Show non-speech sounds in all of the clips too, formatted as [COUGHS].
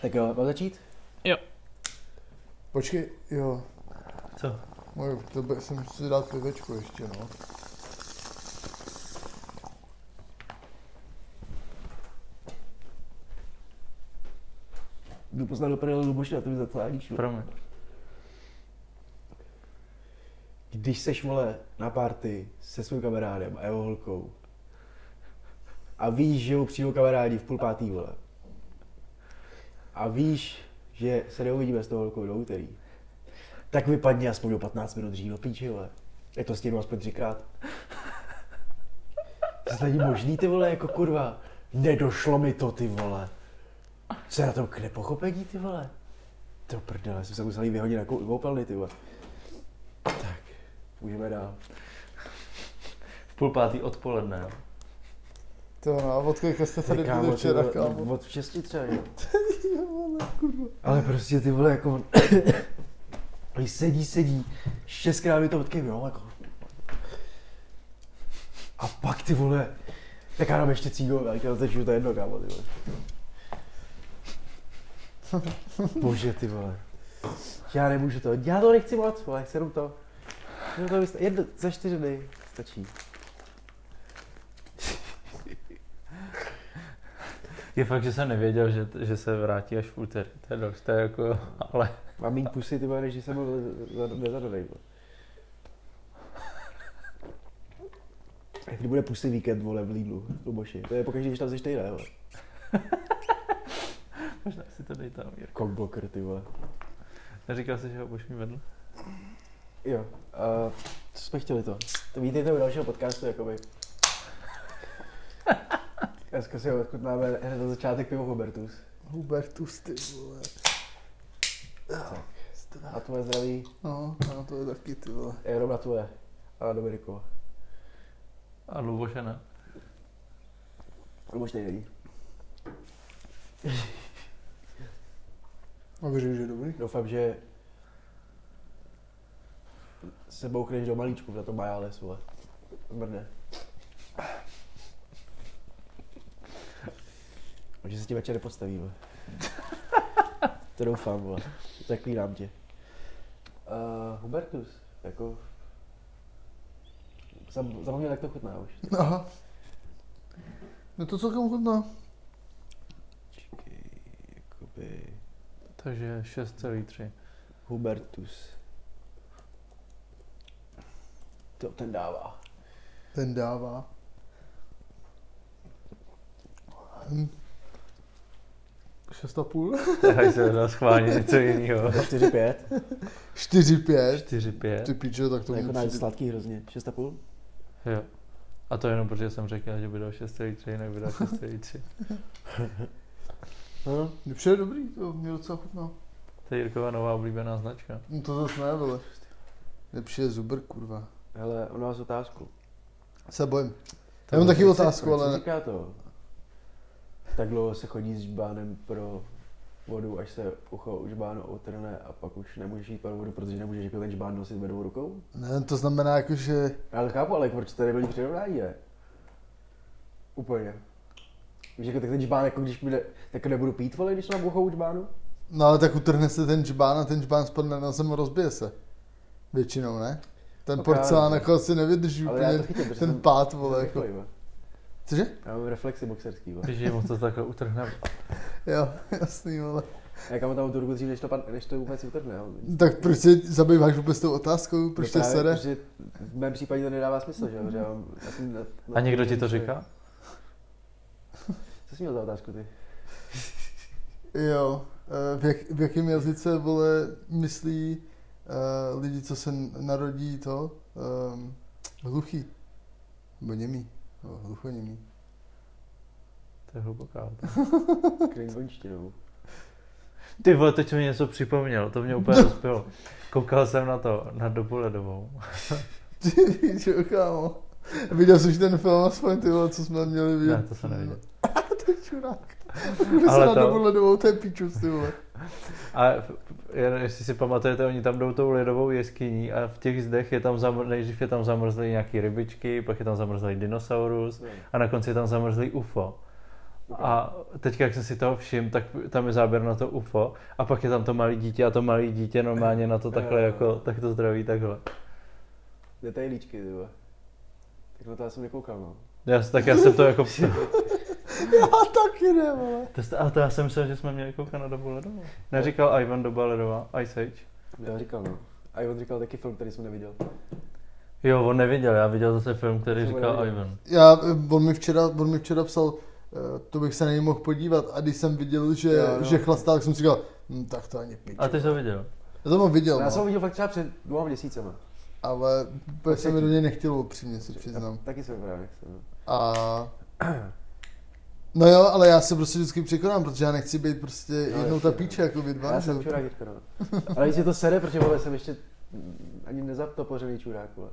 Tak jo, mám začít? Počkej, jo. Co? Moje, to by, jsem si dát pivečko ještě, no. Jdu poznat do prdele Luboši na to mi zacláníš. Promiň. Když seš, vole, na party se svým kamarádem a jeho holkou a víš, že ho přijdou kamarádi v půl pátý, vole, a víš, že se neuvidíme s tou holkou do úterý, tak vypadni aspoň o 15 minut dřív do píči, vole. Je to stihnu aspoň třikrát. To není možný, ty vole, jako kurva. Nedošlo mi to, ty vole. Co je na tom k nepochopení, ty vole? To prdele, jsem se musel jít vyhodit na kou- koupelny, ty vole. Tak, můžeme dál. V půl pátý odpoledne, jo. To no, a od kolika jste tady kámo, byli včera, kámo? Od 6 třeba, jo. [LAUGHS] Vole, kurva. Ale prostě ty vole, jako... [COUGHS] Sedí, sedí, šestkrát mi to odkým, jo, jako... A pak ty vole, tak já dám ještě cígo, já to začnu to jedno, kámo, ty vole. [LAUGHS] Bože, ty vole. Já nemůžu to, já to nechci moc, vole, chci jenom to. Jedno, za čtyři dny stačí. Je fakt, že jsem nevěděl, že, že se vrátí až v úterý. To je dost, to je jako, ale Mám mít pusy, ty než že jsem byl za- nezadanej. Kdy bude pusy víkend, vole, v Lidlu, Luboši. To je pokaždé, když tam jsi ty, ne, vole. [LAUGHS] možná si to dej tam, Jirko. Cockblocker, ty vole. Neříkal jsi, že ho budeš mít vedle? Jo, uh, co jsme chtěli to? To vítejte u dalšího podcastu, jakoby. Dneska si ho odchutnáme hned na začátek pivo Hubertus. Hubertus, ty vole. A tvoje zdraví No, no, to je taky, ty vole. je jenom na tvoje. A na Dominikovo. A Luboše ne? Luboš nejde. A věřím, že je dobrý. Doufám, že se boukneš do malíčku na tom Majales, vole. V A že se ti večer nepostaví, vole. [LAUGHS] To doufám, vole. Zaklínám tě. Uh, Hubertus, jako... Zap- Zapomněl, jak to chutná už. Aha. No to celkem chutná. Čekej, jakoby... Takže 6,3. Hubertus. To ten dává. Ten dává. Hm. Šest a půl? Tak se dá schválně něco jiného. 4-5. [LAUGHS] Čtyři pět. 4, 5. Ty piče, tak to To je jako přijde. sladký hrozně. 6,5? Jo. A to jenom protože jsem řekl, že by dal 6,3, jinak by dal 6,3. [LAUGHS] No. Mně přijde dobrý, to mě docela chutná. To je Jirkova nová oblíbená značka. No to zase ne, vole. Mně přijde zuber, kurva. Hele, on vás otázku. Se bojím. To Já mám taky otázku, ale... říká to? Tak dlouho se chodí s žbánem pro vodu, až se ucho u žbánu otrne a pak už nemůžeš jít pro vodu, protože nemůžeš jako ten žbán nosit ve dvou rukou? Ne, to znamená jako, že... Já to chápu, ale proč tady byli přirovnání, ne? Úplně. Víš, jako tak ten žbán, jako když bude, tak nebudu pít, vole, když mám ucho u žbánu? No ale tak utrhne se ten džbán a ten džbán spadne na zem a rozbije se. Většinou, ne? Ten Ok, porcelán jako asi nevydrží úplně to ten jsem- pád, vole, jako. Rychlej, vole. Cože? Já mám reflexy boxerský, vole. Když mu to takhle utrhne. Jo, jasný, vole. Jak mám tam tu ruku dřív, než to, pan, než to vůbec utrhne, jo? Tak proč se zabýváš vůbec tou otázkou? Proč No tě právě, sere? Protože v mém případě to nedává smysl, že jo? Že já já jsem na, na A někdo ti to že- říká? Co jsi měl za otázku ty? Jo. eh, V, jak, v jakém jazyce, vole, myslí uh, lidi, co se narodí to? Um, hluchý. Nebo němý. No, hluchoněmý. To je hluboká [LAUGHS] otázka. Klingonštinou. Ty vole, teď mi něco připomněl, to mě úplně rozpilo. Koukal jsem na to, na dobu ledovou. Ty víčo, kámo. Viděl jsi už ten film aspoň, ty vole, co jsme měli vidět? Ne, to jsem neviděl. [LAUGHS] to je čurák. Ale na to- dobu ledovou, to je pičus, ty vole. A jen jestli si pamatujete, oni tam jdou tou ledovou jeskyní a v těch zdech je tam zamr- nejdřív je tam zamrzlý nějaký rybičky, pak je tam zamrzlý dinosaurus a na konci je tam zamrzlý UFO. A teď, jak jsem si toho všiml, tak tam je záběr na to UFO a pak je tam to malé dítě a to malé dítě normálně na to takhle [LAUGHS] jako, tak to zdraví takhle. Detailíčky, ty. Tak na to já jsem nekoukal, no. Já, tak já jsem to jako... [LAUGHS] [LAUGHS] Já taky ne, vole. To, jste- ale to já jsem myslel, že jsme měli koukat na dobu ledovou. Neříkal Ivan doba ledová, Ice Age. Já říkal, no. A on říkal taky film, který jsem neviděl. Jo, on neviděl, já viděl zase film, který Jsem ho říkal neviděl. Ivan. Já, eh, on mi včera, on mi včera psal, eh, to bych se na něj mohl podívat a když jsem viděl, že, Jo, jo. že chlastá, tak jsem si říkal, hm, tak to ani pič. A ty jsi to viděl? Já jsem ho viděl, Já no, jsem ho viděl fakt třeba před dvěma měsícema. ale úplně se mi do něj nechtělo upřímně si přiznám. Taky jsem právě. A... [CLEARS THROAT] No jo, ale já se prostě vždycky překonám, protože já nechci být prostě jednou jasně, ta no. píče jako vy dva. Já jsem čurák, Jirko, no. Ale když si to sere, protože vole, jsem ještě ani nezatopořený čurák, vole.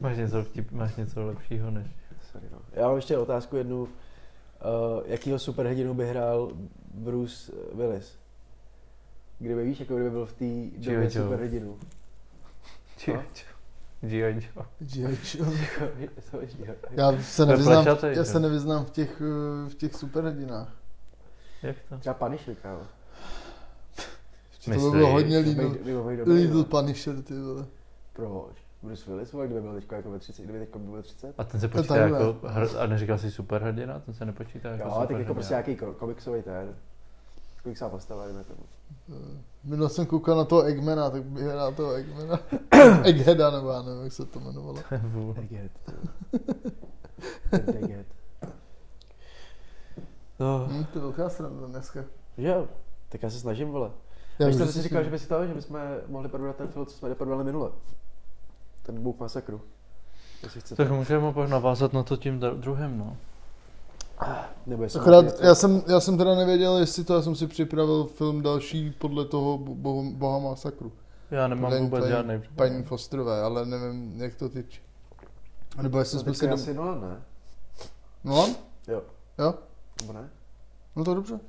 Máš něco, vtip, máš něco lepšího než... Sorry, no. Já mám ještě otázku jednu. Uh, jakýho superhrdinu by hrál Bruce Willis? Kdyby víš, jako kdyby byl v té době Joe. superhrdinu. G.I. Joe. Joe. Já se nevyznám, já se nevyznám v těch, eh, v těch superhrdinách. Jak to? Třeba Punisher, kámo. To by bylo hodně by- Lidl, by byl no. Punisher, ty vole. Proč? Bruce Willis, vole, kdyby byl teďko jako ve 30, kdyby teďko byl ve 30? A ten se počítá takhle. jako, hr, a neříkal jsi superhrdina? Ten se nepočítá jako Jo, tak superhrdina. jako prostě nějaký ko- komiksový ten. Komiksová postava, dejme tomu. Minule jsem koukal na toho Eggmana, tak bych hrál toho Eggmana. [COUGHS] Eggheada, nebo já nevím, jak se to jmenovalo. Egghead. [LAUGHS] Egghead. No, Hm, to je velká sranda dneska. že jo. Tak já se snažím, vole. Já si jsi říkal, že by si to, že bychom mohli probrat ten film, co jsme neprobrali minule. Ten Bůh masakru. Tak můžeme pak navázat na to tím dru- druhým, no. Nebo jestli Akorát, něco- já jsem, já jsem teda nevěděl, jestli to, já jsem si připravil film další podle toho bo- boha, boha masakru. Já nemám Podle vůbec paní- žádný Paní Fosterové, ale nevím, jak to teď. A nebo jestli No, jsme si... je Dom... asi Nolan, ne? Nolan? Jo. Jo? Nebo ne? No to dobře.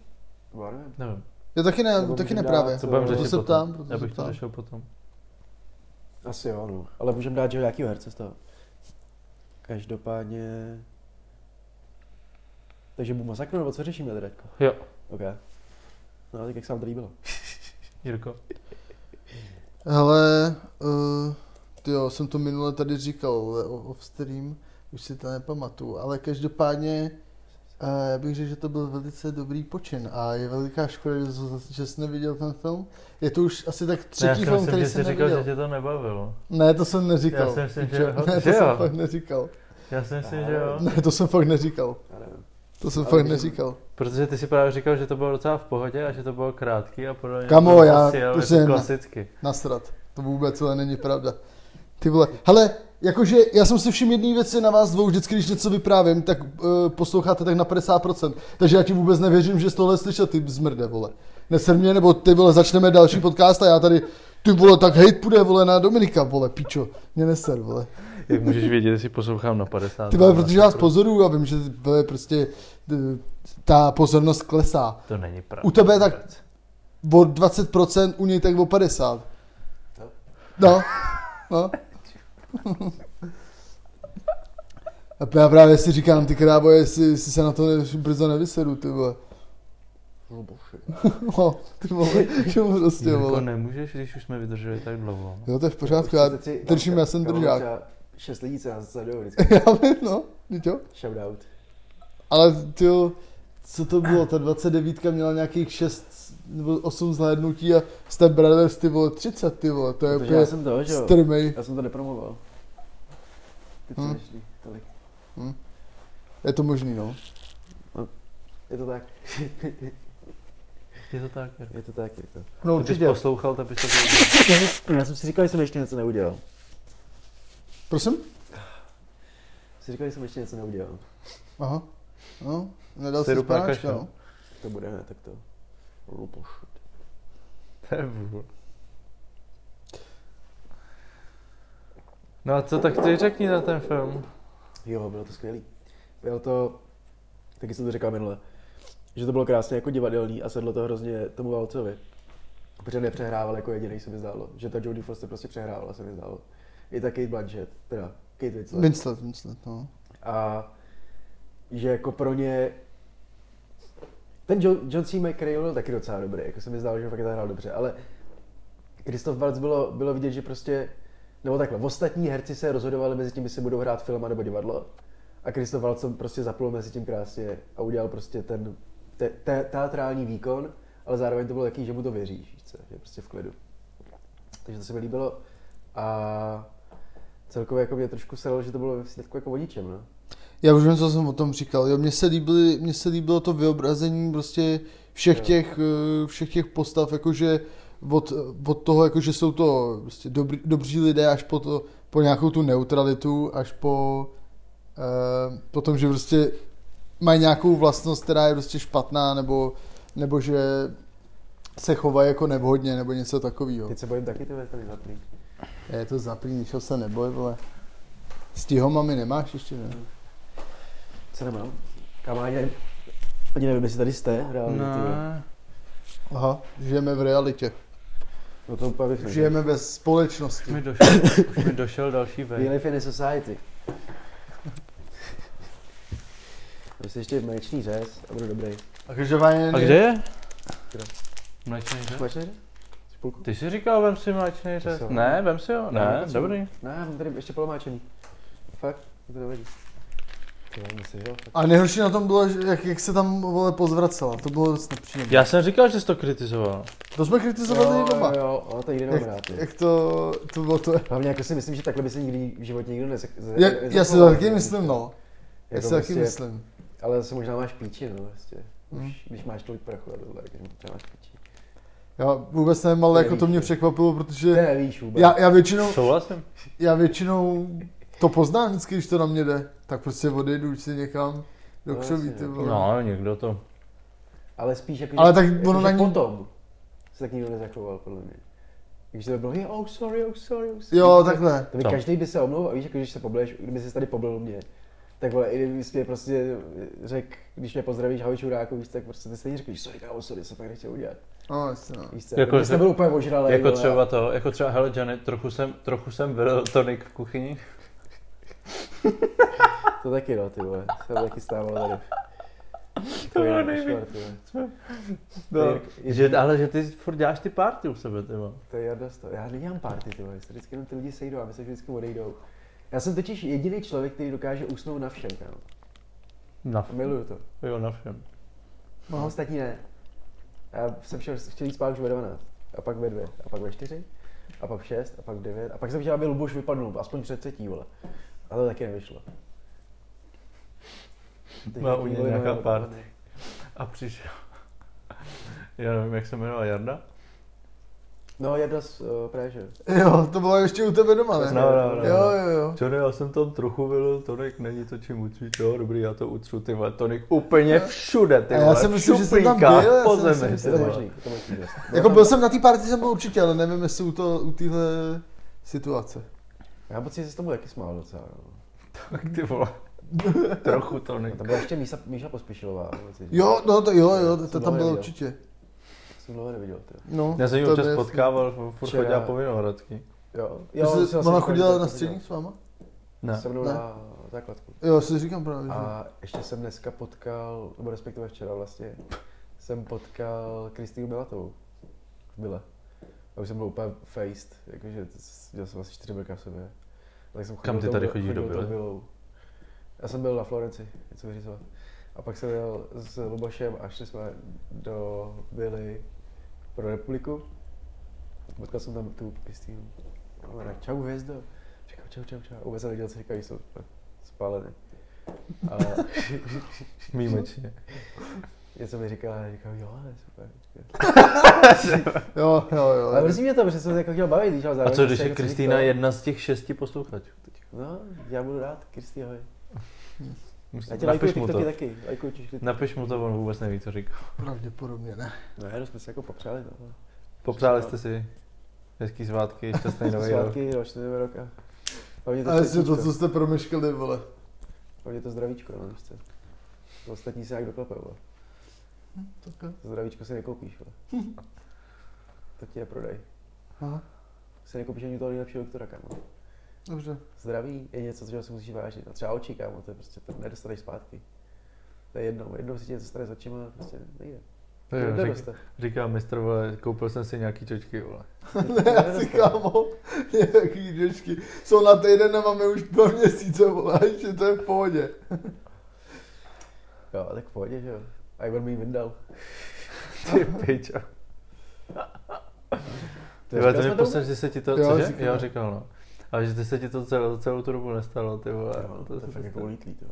Nebo nevím. Nevím, Já taky ne, Nebo taky můžeme ne právě. dát, to budeme řešit se potom. ptám, proto Já bych to řešil potom. Asi jo, no. Ale můžeme dát, že nějakýho herce z toho. Každopádně... Takže Bůh masakru, nebo co řešíme jako? Jo. OK. No, tak jak se vám to líbilo? [LAUGHS] Jirko. Hele, uh, jo, jsem to minule tady říkal off stream, už si to nepamatuju, ale každopádně uh, já bych řekl, že to byl velice dobrý počin a je veliká škoda, že, že jsi neviděl ten film. Je to už asi tak já třetí si film, myslím, který že jsi jsem říkal, neviděl. že tě to nebavilo. Ne, to jsem neříkal. Já si myslím, že ho- Ne, to že jsem jo. fakt neříkal. Já si myslím, že jo. Ne, to jsem fakt neříkal. Já nevím. To jsem Ale fakt neříkal. Protože ty si právě říkal, že to bylo docela v pohodě a že to bylo krátký a podobně. Kamo, To já prostě jako klasicky. Nasrat. To vůbec ale není pravda. Ty vole, hele, jakože já jsem si všiml jedné věci na vás dvou, vždycky, když něco vyprávím, tak uh, posloucháte tak na 50%. Takže já ti vůbec nevěřím, že z tohle slyšel ty zmrde, vole. Neser mě, nebo ty vole, začneme další podcast a já tady, ty vole, tak hejt půjde, vole, na Dominika, vole, pičo. Mě neser, vole. Jak můžeš vědět, jestli poslouchám na 50%? Ty vole, protože vás pozoruju a vím, že vole, prostě ta pozornost klesá. To není pravda. U tebe tak-. O 20%, u něj tak o 50%. No, no. A já právě si říkám, ty krávo, jestli, jestli se na to ne, brzo nevysedu, ty vole. No bože. [LAUGHS] No, ty vole, že mu prostě, Jirko, vole. nemůžeš, když už jsme vydrželi tak dlouho. Jo, to je v pořádku, já držím, já jsem držák. Šest lidí se nás sledují vždycky. [LAUGHS] Já vím, no, víš jo? Shoutout. Ale ty co to bylo, ta 29 měla nějakých 6 nebo 8 zhlédnutí a Step Brothers, ty vole, 30, ty vole, to je Protože já úplně jsem to, že jo. strmej. Já jsem to nepromoval. Ty co Hm. nešli, tolik. Je to možný, no. Je to tak. Je to tak, Jirko. Je to tak, to. No Kdybys poslouchal, tak bys to věděl. Já jsem si říkal, že jsem ještě něco neudělal. Prosím? Si říkal, že jsem ještě něco neudělal. Aha. No, nedal si kašel. no. To bude, ne, tak to. Lupošut. To je vůl. No a co, tak ty řekni na ten film. Jo, bylo to skvělý. Bylo to, taky jsem to říkal minule, že to bylo krásně jako divadelní a sedlo to hrozně tomu Valcovi. Protože nepřehrával jako jediný, se mi zdálo. Že ta Jodie Foster prostě přehrávala, se mi zdálo. i ta Kate Blanchett, teda Kate Winslet. Winslet, Winslet, no. A že jako pro ně ten John, John C. McRae byl taky docela dobrý, jako se mi zdálo, že fakt hrál dobře, ale Christoph Waltz bylo, bylo vidět, že prostě, nebo takhle, ostatní herci se rozhodovali mezi tím, jestli budou hrát film nebo divadlo. A Christoph Waltz prostě zaplul mezi tím krásně a udělal prostě ten te, te, teatrální výkon, ale zároveň to bylo taky, že mu to věříš, že je prostě v klidu. Takže to se mi líbilo a celkově jako mě trošku sralo, že to bylo vlastně jako o ničem, no. Já už vím, co jsem o tom říkal. Jo, mně se, líbily, mně se líbilo to vyobrazení prostě všech Jo. těch, eh, všech těch postav, jakože od, od toho, jakože jsou to prostě dobrý, dobří lidé, až po, to, po nějakou tu neutralitu, až po, eh, po tom, že prostě mají nějakou vlastnost, která je prostě špatná, nebo, nebo že se chovají jako nevhodně, nebo něco takového. Teď se bojím taky ty tady zapný. Je to zaplý, ničeho se neboj, vole. S tihomami nemáš ještě, ne? Co nemám? Kam ani, nevím- ani nevím, jestli tady jste, reálně. Ne. Aha, žijeme v realitě. No to úplně bych. Žijeme ve společnosti. Už mi došel, už mi došel další We vej. live in a society. Prostě ještě mléčný řez a budu dobrý. A každopádně... A kde je? Kde? Mléčný řez? Mléčný řez? Ty jsi říkal, vem si mléčný řez. Ne, vem si ho. Ne, potřebuji. dobrý. Ne, já mám tady ještě polomáčený. Fakt? To nevadí. To já myslím, že jo. fakt. A nejhorší na tom bylo, že jak, jak se tam vole pozvracela. To bylo dost nepříjemné. Já jsem říkal, že jsi to kritizoval. To jsme kritizovali jo, doma. jo, jo, ale to rád. Jak, jak to, to bylo to... Hlavně jako si myslím, že takhle by se nikdy v životě nikdo nezak... Já, já si to taky myslím, no. Já Jako si taky prostě- myslím. Ale zase možná máš píči, no, prostě. Hmm. Už, když máš tolik prachu a tohle, takže třeba máš píči. Já vůbec nevím, ale To jako to mě jo. překvapilo, protože nevíš vůbec. já, já většinou, Souhlasím. já většinou to poznám vždycky, když to na mě jde. Tak prostě odejdu si někam do No, křoví, ty no. vole. No, někdo to. Ale spíš jako, Ale že, tak jako, ono že na ní- potom se tak nikdo nezachoval, podle mě. Když to bylo, je, oh sorry, oh sorry, oh sorry. Jo, To- takhle. To by Tam. každý by se omlouval, víš, jako když se pobleš, kdyby se tady poblil mě. Tak vole, i kdybys mě prostě řekl, když mě pozdravíš, ahoj čuráku, víš, tak prostě ty stejně řekl, sorry kámo, sorry, se fakt nechtěl udělat. No, jasně, no. Víš co, Jako, jako, že- jste byl úplně ožralý. Jako vole, třeba to, jako třeba, hele Johnny, trochu jsem, trochu jsem vylil tonik v kuchyni. To taky no, ty vole, se taky stávalo tady. To bylo je nejvíc. No, že, ale že ty furt děláš ty party u sebe, ty vole. To je Jarda z toho. Já nedělám party, ty vole, se vždycky jenom ty lidi sejdou a my se vždycky odejdou. Já jsem totiž jediný člověk, který dokáže usnout na všem, kámo. Na, A miluju to. jo, na všem. No. Ostatní ne. Já jsem šel, chtěl jít spát už ve 12, a pak ve 2, a pak ve 4, a pak v 6, a pak v 9, a pak jsem chtěl, aby Luboš vypadnul, aspoň před třetí, vole. A to taky nevyšlo. Teď Má u něj nějaká no, party. A přišel. Já nevím, jak se jmenoval Jarda. No, Jarda z uh, Praže. Jo, to bylo ještě u tebe doma, ne? No, no, no. Jo, jo, jo. Johnny, já jsem tam trochu vylil tonik, není to čím utřít, jo, dobrý, já to utřu, ty vole, tonik úplně všude, ty vole, já si myslím, že jsem tam byl, já po jsem si zemi, myslel, Je ty to možný, je to možný. Jako byl jsem na té party, jsem byl určitě, ale nevím, jestli u, to, u téhle situace. Já mám pocit, že se tomu taky smál docela. no. Tak ty vole, [LAUGHS] trochu tonik. A tam byla ještě Míša, Míša Pospíšilová. že- Jo, no to jo, jo, to, to tam bylo určitě. Jsem dlouho neviděl. Ty. No, Já jsem ji to občas potkával, furt Včera- chodila po Vinohradský. Jo, Jo, jo jsi, ona chodila na střední s váma? Ne. Se mnou Ne. na základku. Jo, si říkám právě. že- A ještě jsem dneska potkal, nebo respektive včera vlastně, jsem potkal Kristýnu Milatovou v Bile. A už jsem byl úplně faced, jakože dělal jsem asi čtyři brka v sobě. Tak jsem Kam ty tady chodíš do? Bilou. Já jsem byl na Florenci, něco vyřizovat. A pak jsem jel s Lubošem a šli jsme do Billy pro republiku. Potkal jsem tam tu Kristýnu. Ona čau hvězdo. Říkal čau, čau, čau. Vůbec jsem nevěděl, co říkají, jsou spálený. A [LAUGHS] Výjimečně. [LAUGHS] něco mi říkala a říkal, jo, ale super. [LAUGHS] Jo, jo, jo. Ale mrzí mě to, protože jsem se jako chtěl bavit, když ale A co, když je jako Kristýna říkal- jedna z těch šesti posluchačů teď? No, já budu rád, Kristý, ahoj. [LAUGHS] Já tě Napiš lajkuju mu to. Taky, lajkuju ti TikToky. Napiš mu to, on vůbec neví, co říká. Pravděpodobně ne. No, jenom jsme se jako popřáli, no. Popřáli jste si hezký svátky, šťastný [LAUGHS] nový rok. Svátky, ročný nový rok a hlavně to, Ale jestli to, co jste promeškali, vole. hlavně to zdravíčko, no, víš co. To ostatní se jak doklepou, vole. Tak jo. To zdravíčko si nekoupíš, vole. [LAUGHS] To ti je prodej. Aha. Si nekoupíš ani toho nejlepšího doktora, kámo. Dobře. Zdraví je něco, čeho si musíš vážit. A třeba oči, kámo, to je prostě, to nedostaneš zpátky. To je jednou, jednou si tě něco stane s očima, prostě nejde. To jo, řík, říká mistr, vole, koupil jsem si nějaký čočky, vole. [LAUGHS] Ne, asi kámo, nějaký děčky. Jsou na týden a máme už dva měsíce, vole, a ještě to je v pohodě. Jo, tak v pohodě, že jo. A jak on mi vyndal. [LAUGHS] Ty pičo. To Ty vole, to mi posledně, že se ti to, Jo, cože? říkal. Jo, říkal, no. Ale že ty se ti to celou, celou tu dobu nestalo, ty vole. Jo, to, je se fakt jako stalo. ulítlý, to.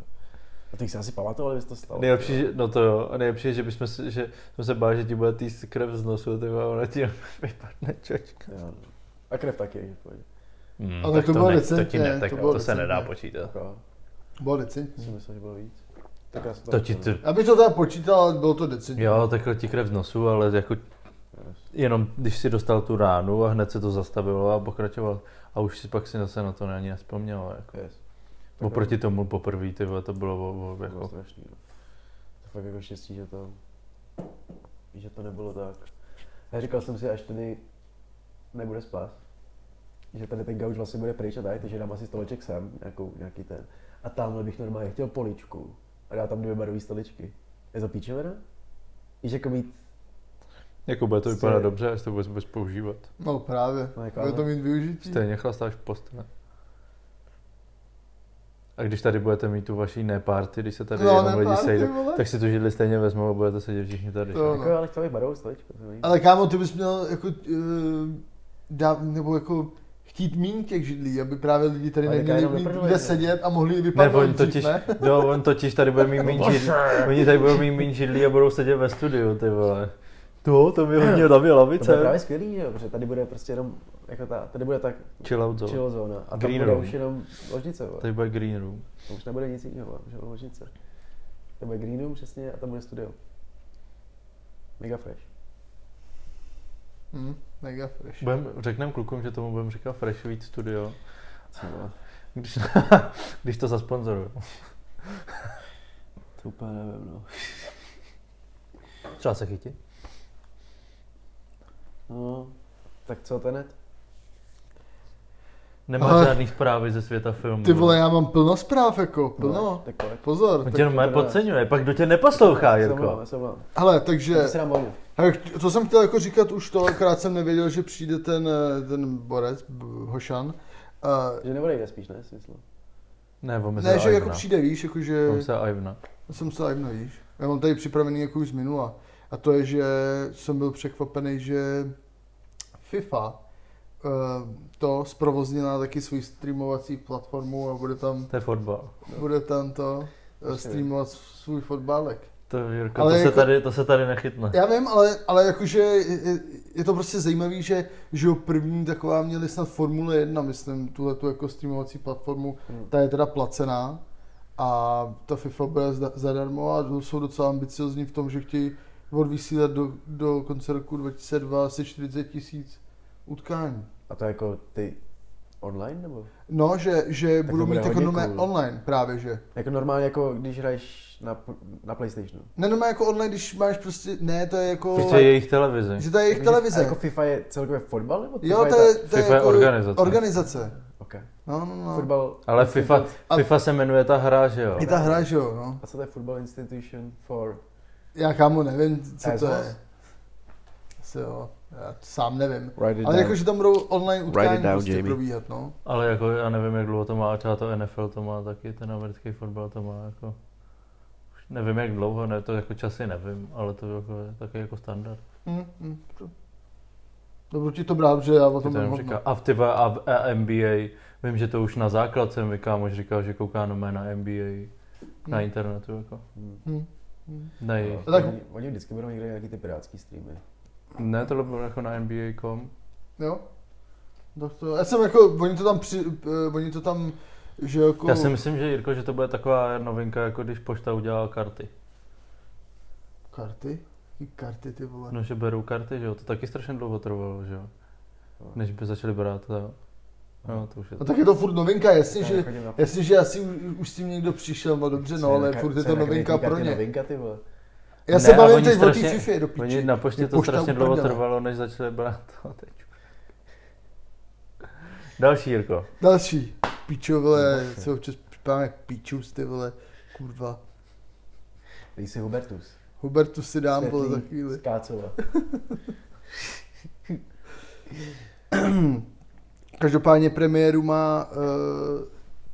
A ty jsi asi pamatoval, že se to stalo. Nejlepší, že, no to jo, a nejlepší je, že bychom si, že jsme se báli, že ti bude týst krev z nosu, ty vole, a ona ti [LAUGHS] vypadne čočka. Jo. A krev taky, že v pohodě. Hmm, Ale to bylo ne, decentně, to, ti ne, tak to to, bylo to se nedá decentně. počítat. Jo, Bylo to decentní. si myslel, že bylo víc. Tak já To ti, Já bych to teda počítal, ale bylo to decentní. jo, takhle ti krev z nosu, ale jako jenom když si dostal tu ránu a hned se to zastavilo a pokračoval a už si pak si zase na to ani nespomněl. Jako. Yes. Oproti tomu poprvé, ty vole, to bylo o, o, To bylo jako, strašný, no. To fakt jako štěstí, že to, že to nebylo tak. Já říkal jsem si, až tady nebude spas, že tady ten gauč vlastně bude pryč a tak, takže dám asi stoleček sem, nějakou, nějaký ten. A tamhle bych normálně chtěl poličku a dát tam dvě barové stoličky. Je to píčovina? Víš, jako mít, jako bude to Prostě- vypadat dobře, až to budeš, budeš používat. No právě, No, jako bude to mít využití. Stejně chlastáš v postele. A když tady budete mít tu vaší neparty, když se tady No, jenom ne lidi party, sejdou, vole. tak si tu židli stejně vezmou a budete sedět všichni tady. To- jako, ale chtěl bych barovou stoličku. Ale kámo, ty bys měl jako uh, dát, nebo jako chtít míň těch židlí, aby právě lidi tady neměli kde že? sedět a mohli Ne, vypadnout on dřív, totiž, ne? [LAUGHS] no, on totiž tady bude mít [LAUGHS] méně židlí, oni tady budou mít méně židlí a budou sedět ve studiu, ty vole. To, to mi hodně [CLEARS THROAT] daví To bude lavice. právě skvělý, že jo, protože tady bude prostě jenom, jako ta, tady bude tak Chill out zone. chill zóna a tam Green bude room. už jenom ložnice, vole. Tady bude green room. To už nebude nic jiného, jenom ložnice. To bude green room přesně a tam bude studio. Mega fresh. Hm, mega fresh. Budem, řekneme klukům, že tomu budeme říkat Fresh Weed Studio, když, když to zasponzoruju. to úplně nevím, no. Třeba se chytí. no. Tak co tenet? Nemá Ale- žádný zprávy ze světa filmu. Ty vole, já mám plno zpráv, jako, plno. No, tak. Pozor. On Tak, tě podceňuje, pak kdo tě neposlouchá, se Jirko. já se hele, takže, hele, to jsem chtěl jako říkat už to, akorát jsem nevěděl, že přijde ten, eh, ten borec, Hošan. Uh, Že neodejde spíš, ne, smysl. Ne, ne, že jako přijde, víš, jakože... On se Ivna. Já jsem se Ivna, víš. Já mám tady připravený jako už z minula. A to je, že jsem byl překvapený, že FIFA eh, to zprovoznila taky svůj streamovací platformu a bude tam, To je fotbal. bude tam to eh, streamovat svůj fotbálek. To, Jirko, Ale to, jako- se tady, to se tady nechytne. Já vím, ale, ale jakože je, je to prostě zajímavý, že, že jo, první taková měli snad Formule 1, myslím, tuhle tu jako streamovací platformu, Hmm. ta je teda placená a ta FIFA bude zda- zadarmo a jsou docela ambiciozní v tom, že chtějí odvysílat do, do konce roku 2002 asi 40 tisíc utkání. A to jako ty online nebo? No, že, že to budou mít jako nové cool. online právě, že. Jako normálně jako když hraješ na, na Playstationu. Ne, no jako online, když máš prostě, ne, to je jako, Prostě jejich televizi. že to je jejich Takže- televize. A jako FIFA je celkově fotbal nebo Jo, FIFA to je, ta- to je, FIFA je jako organizace. organizace. Ok. No, no, no. Fotbal. Ale FIFA, A- FIFA se jmenuje ta hra, že jo? I ta hra, že jo, no. A co to je Football Institution for? Já kámo nevím, co to je. Asi jo, já sám nevím. Write it Ale down. jako, že tam budou online Write it utkání down, prostě Jamie. probíhat, no. Ale jako já nevím, jak dlouho to má, třeba to NFL to má taky, ten americký fotbal to má jako... už Nevím jak dlouho, ne, to jako časy nevím, ale to jako je taky jako standard. Hm, hm, to- Dobře ti to brát, že já o tom to říká, a v ty a v a NBA, vím, že to už na základce mi kámoš říkal, že kouká na na NBA na Hm. internetu, jako. Hm. Na jejich. No, Tak- oni, oni vždycky budou někde nějaký ty pirátský streamy. Ne, tohle bylo jako na NBA.com. Jo. Tak to, já jsem jako, oni to tam při, uh, oni to tam, že jako... Já si myslím, že Jirko, že to bude taková novinka, jako když pošta udělala karty. Karty? Jaký karty, ty vole? No, že berou karty, že jo, to taky strašně dlouho trvalo, že jo. Než by začali brát to. No, to už je No tak je to furt novinka, jasně, že, jasně, že asi už, už s tím někdo přišel, no dobře, no, ale furt je to novinka pro ně. Novinka, ty vole. Já Ne, se a bavím oni teď o té strašně- FIFA do Oni piči. na poště to pošta strašně dlouho trvalo, než začali brát [LAUGHS] to teď. Další Jirko. Další. Pičo, vole, se občas připadám jak pičus, ty vole, kurva. Dej si Hubertus. Hubertu si dám, vole, za chvíli. z Kácova. [LAUGHS] Každopádně premiéru má uh,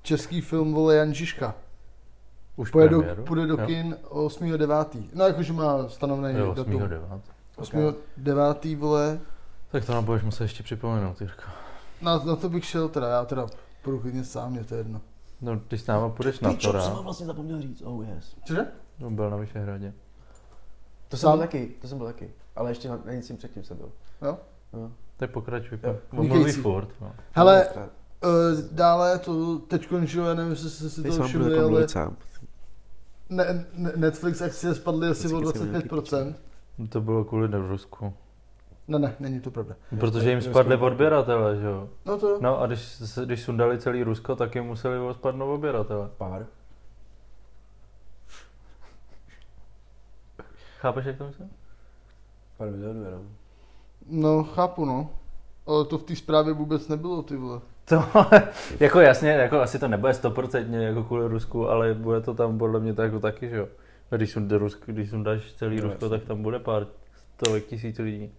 český film, vole, Jan Žižka. Už Půjde do, premiéru? půjde do kin 8.9. No jakože má stanovený Jo, datum. 8.9. 8.9. vole. Tak to nám budeš muset ještě připomenout, Jirko. Na, na to bych šel teda, já teda půjdu klidně sám, mě to je jedno. No, když s náma půjdeš na to, jsem vám vlastně zapomněl říct. Oh yes. Cože? no, byl na Vyšehradě. To jsem Sám? byl taky, to jsem byl taky. Ale ještě na, na nic tím předtím jsem byl. Jo? No. Tak pokračuj. Mluví furt. No. Hele, uh, dále to teď končilo, já nevím, jestli jste si to všimli, ale sám. Ne, ne, Netflix akcie spadly asi o Vždycky jsem nějaký 25%. To bylo kvůli Rusku. Ne, ne, není to pravda. Protože jim spadly odběratele, že jo? No to jo. No a když, se- když sundali celý Rusko, tak jim museli spadnout odběratele. Pár. Chápeš, jak to myslím? Pár milionů jenom. No, chápu, no. Ale to v té zprávě vůbec nebylo, ty vole. To, [LAUGHS] jako jasně, jako asi to nebude stoprocentně jako kvůli Rusku, ale bude to tam podle mě tak, jako taky, že jo. Když, sunde Rusk, když sundáš celý No, Rusko, jasně. tak tam bude pár stovek tisíc lidí.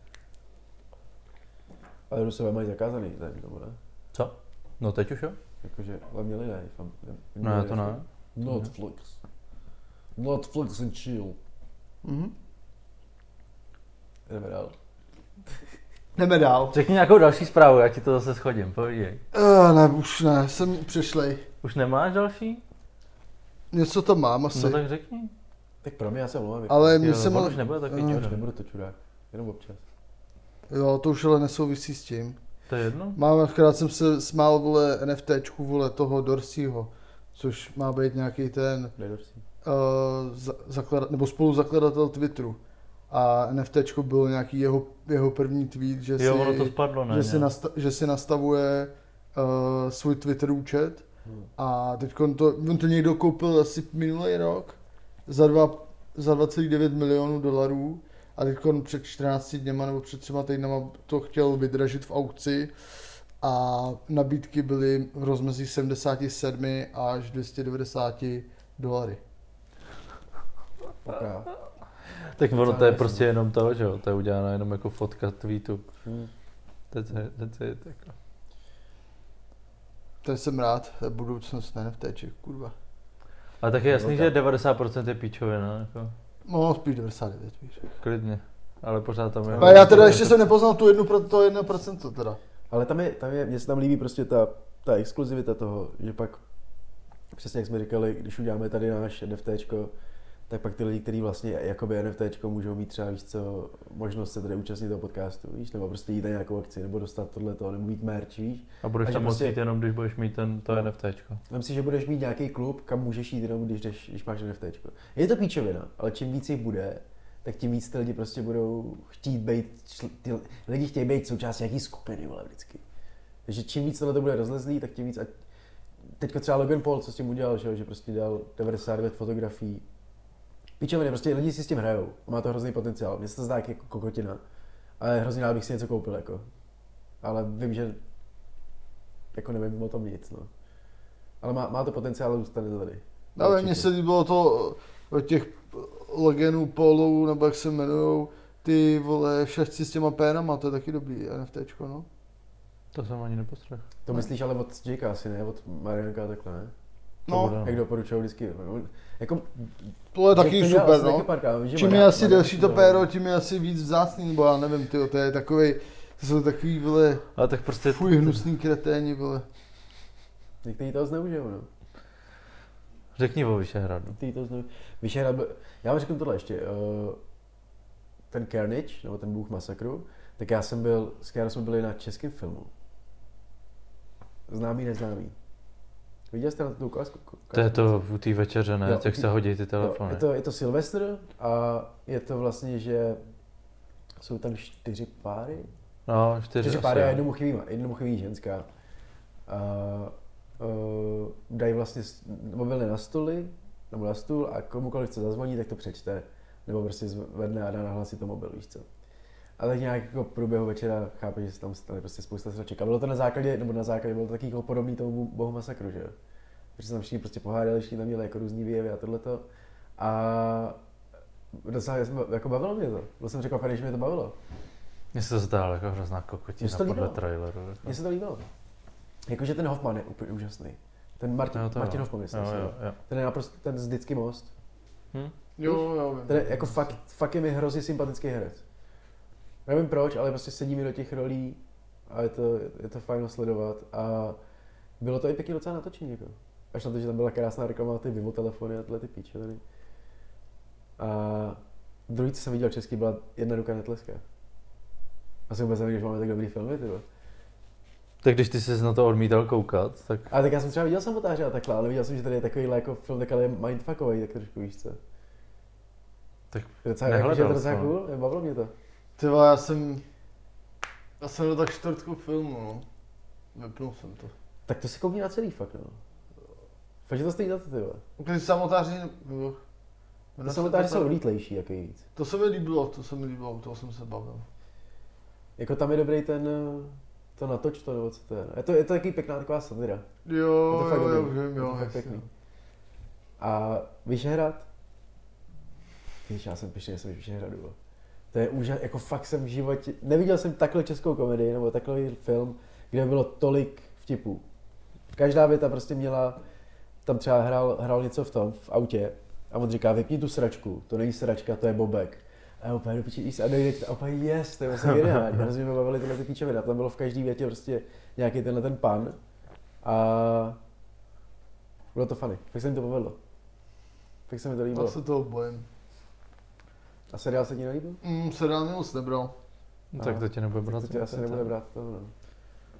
Ale Rusové mají zakázaný ten, nebo ne? Co? No teď už jo? Jakože, ale měli ne. Fam, No já to ne. Netflix. Netflix and chill. Mhm. Jdeme dál. Jdeme dál. Řekni nějakou další zprávu, já ti to zase schodím, povídej. Uh, ne, už ne, jsem přešlej. Už nemáš další? Něco tam mám asi. No tak řekni. Tak pro mě já se omlouvám. Ale mě Jo, se on mo- už nebude takový Eh, Já už čurák. nebudu to čurák. Jenom občas. Jo, to už ale nesouvisí s tím. To je jedno? Mám, akorát jsem se smál, vole, NFTčku, vole, toho Dorseyho, což má být nějaký ten uh, za, zaklada, nebo spoluzakladatel Twitteru. A NFTčko bylo nějaký jeho, jeho první tweet, že Jo, si, ono to spadlo, ne? že, si nasta, že si nastavuje uh, svůj Twitter účet Hmm. a teď to, on to někdo koupil asi minulý rok za, dva, za 2,9 milionů dolarů a teď před 14 dněma nebo před třema týdnama to chtěl vydražit v aukci a nabídky byly v rozmezí 77 až 290 dolary. Poká. Tak ono to je prostě jenom to, že jo? To je uděláno jenom jako fotka tweetu. Hmm. That's it, that's it, jako. To jsem rád, to je budoucnost NFTček, kurva. Ale tak je jasný, No že tak. 90% je píčovina, jako. No, spíš 99 víš. Klidně. Ale pořád tam je... A já teda ještě jsem nepoznal tu jednu, pro- to 1% teda. Ale tam je, tam je, mně se tam líbí prostě ta, ta exkluzivita toho, že pak, přesně jak jsme říkali, když uděláme tady náš NFTčko, tak pak ty lidi, kteří vlastně jakoby NFTčko můžou mít třeba, víš co, možnost se tady účastnit toho podcastu, víš, nebo prostě jít na nějakou akci, nebo dostat tohleto, nebo mít merch, víš. A budeš A tam moct prostě- jít jenom, když budeš mít ten, to No. NFTčko. Vem si, že budeš mít nějaký klub, kam můžeš jít jenom, když, jdeš, když máš NFTčko. Je to píčovina, ale čím víc jich bude, tak tím víc ty lidi prostě budou chtít být, ty lidi chtějí být součástí nějaký skupiny, vole, vždycky. Takže čím víc tohle to bude rozlezlý, tak tím víc, ať... Teďko třeba Logan Paul, co s tím udělal, že, že prostě dal 99 fotografií. Píčoviny, prostě lidi si s tím hrajou. Má to hrozný potenciál. Mně se to zdá jako kokotina. Ale hrozně rád bych si něco koupil, jako. Ale vím, že jako nevím o tom nic, no. Ale má, má to potenciál, ale zůstane to tady. Ale Určitě. mně se líbilo to od těch legenů Polů, nebo jak se jmenujou, ty vole šachci s těma pénama, to je taky dobrý NFTčko, no. To jsem ani nepostrhl. To myslíš ale od Jakea asi, ne? Od Marianka takhle, ne? To No, bude, Jak doporučují vždycky. Jako, to je taky to super, asi no. párkrát, Čím je asi delší to péro, tím je asi víc vzácný, nebo já nevím, tyjo, to je takový, to jsou takový, vole, Ale tak prostě... fuj, hnusný kreténi, vole. Někteří toho zneužijou, no. Řekni o Vyšehradu. Někteří toho zneužijou. Vyšehrad, byl- já vám řeknu tohle ještě. Uh, ten Carnage, nebo ten Bůh masakru, tak já jsem byl, s Károu jsme byli na českém filmu. Známý, neznámý. Viděl jste na tu ukázku? To je to u té večeře, ne? Jo, Jak se hodí ty Jo, telefony. je, to, je to Silvestr a je to vlastně, že jsou tam čtyři páry. No, čtyři, Čtyři páry a jo. jednomu chybí, jednomu chybí ženská. A uh, dají vlastně mobily na stoly, nebo na stůl a komukoliv chce zazvoní, tak to přečte. Nebo prostě zvedne a dá na hlasy to mobil, víš co. Ale nějak jako v průběhu večera chápu, že se tam stane prostě spousta sraček. A bylo to na základě, nebo na základě, bylo to taky jako podobný tomu bohu masakru, že jo? Protože se tam všichni prostě pohádali, všichni tam měli jako různý výjevy a tohleto. A docela jsem, jako bavilo mě to. Byl jsem překvapený, že mě to bavilo. Mně se to zdálo jako hrozná kokotina podle líbilo. traileru. Jako. Mně se to líbilo. Jakože ten Hoffman je úplně úžasný. Ten Martin, Jo, to Martin jo. Hoffman, myslím, jo, si, jo, jo. Ten je naprosto, ten z vždycky most. Hm? Jo, jo, vím. Ten je jako fakt, fakt je mi hrozně sympatický herec. Nevím proč, ale prostě sedí mi do těch rolí a je to, je to fajn sledovat a bylo to i pěkně docela natočení, jako. Až na to, že tam byla krásná reklama ty Vivo telefony a tyhle ty píčoviny. A druhý, co jsem viděl český, byla jedna ruka netleska. A jsem vůbec nevěděl, že máme tak dobrý filmy, ty. Tak když ty jsi na to odmítal koukat, tak Ale tak já jsem třeba viděl samotáře a takhle, ale viděl jsem, že tady je takový jako film, tak ale je mindfuckový, tak trošku víš co. Tak je docela, jako, že je to docela cool, bavilo mě to. Ty já jsem... Já jsem do tak čtvrtku filmu, no. Vypnul jsem to. Tak to si koukni na celý fakt, no. Fakt, že to stojí za to, ty vole. Ty samotáři... jo. Ty samotáři jsou lítlejší, jako víc. To se mi líbilo, to se mi líbilo, toho jsem se bavil. Jako tam je dobrý ten, eh, to natoč to, nebo co to je. Je to, je to taky pěkná taková satira. Jo, Je to fakt jo, jo, dobrý. vím, Je to jo, jasně. pěkný. A Vyšehrad? Víš, já jsem pišný, že jsem Vyšehradu. To je úžas, jako fakt jsem v životě, neviděl jsem takhle českou komedii, nebo takový film, kde bylo tolik vtipů. Každá věta prostě měla, tam třeba hrál, hrál něco v tom, v autě, a on říká, vypni tu sračku, to není sračka, to je bobek. A já úplně do a dojde a úplně yes, to je vlastně geniální. Hrozně mě bavily tyhle ty píčoviny. A tam bylo v každý větě prostě nějaký tenhle ten pan. A bylo to funny. Fakt se mi to povedlo. Fakt se mi to Já líbilo. se toho bojím. A seriál se ti nelíbil? Mm, seriál mě moc nebral. tak Aha. to tě nebude brát. To tě asi nebude brát to, no.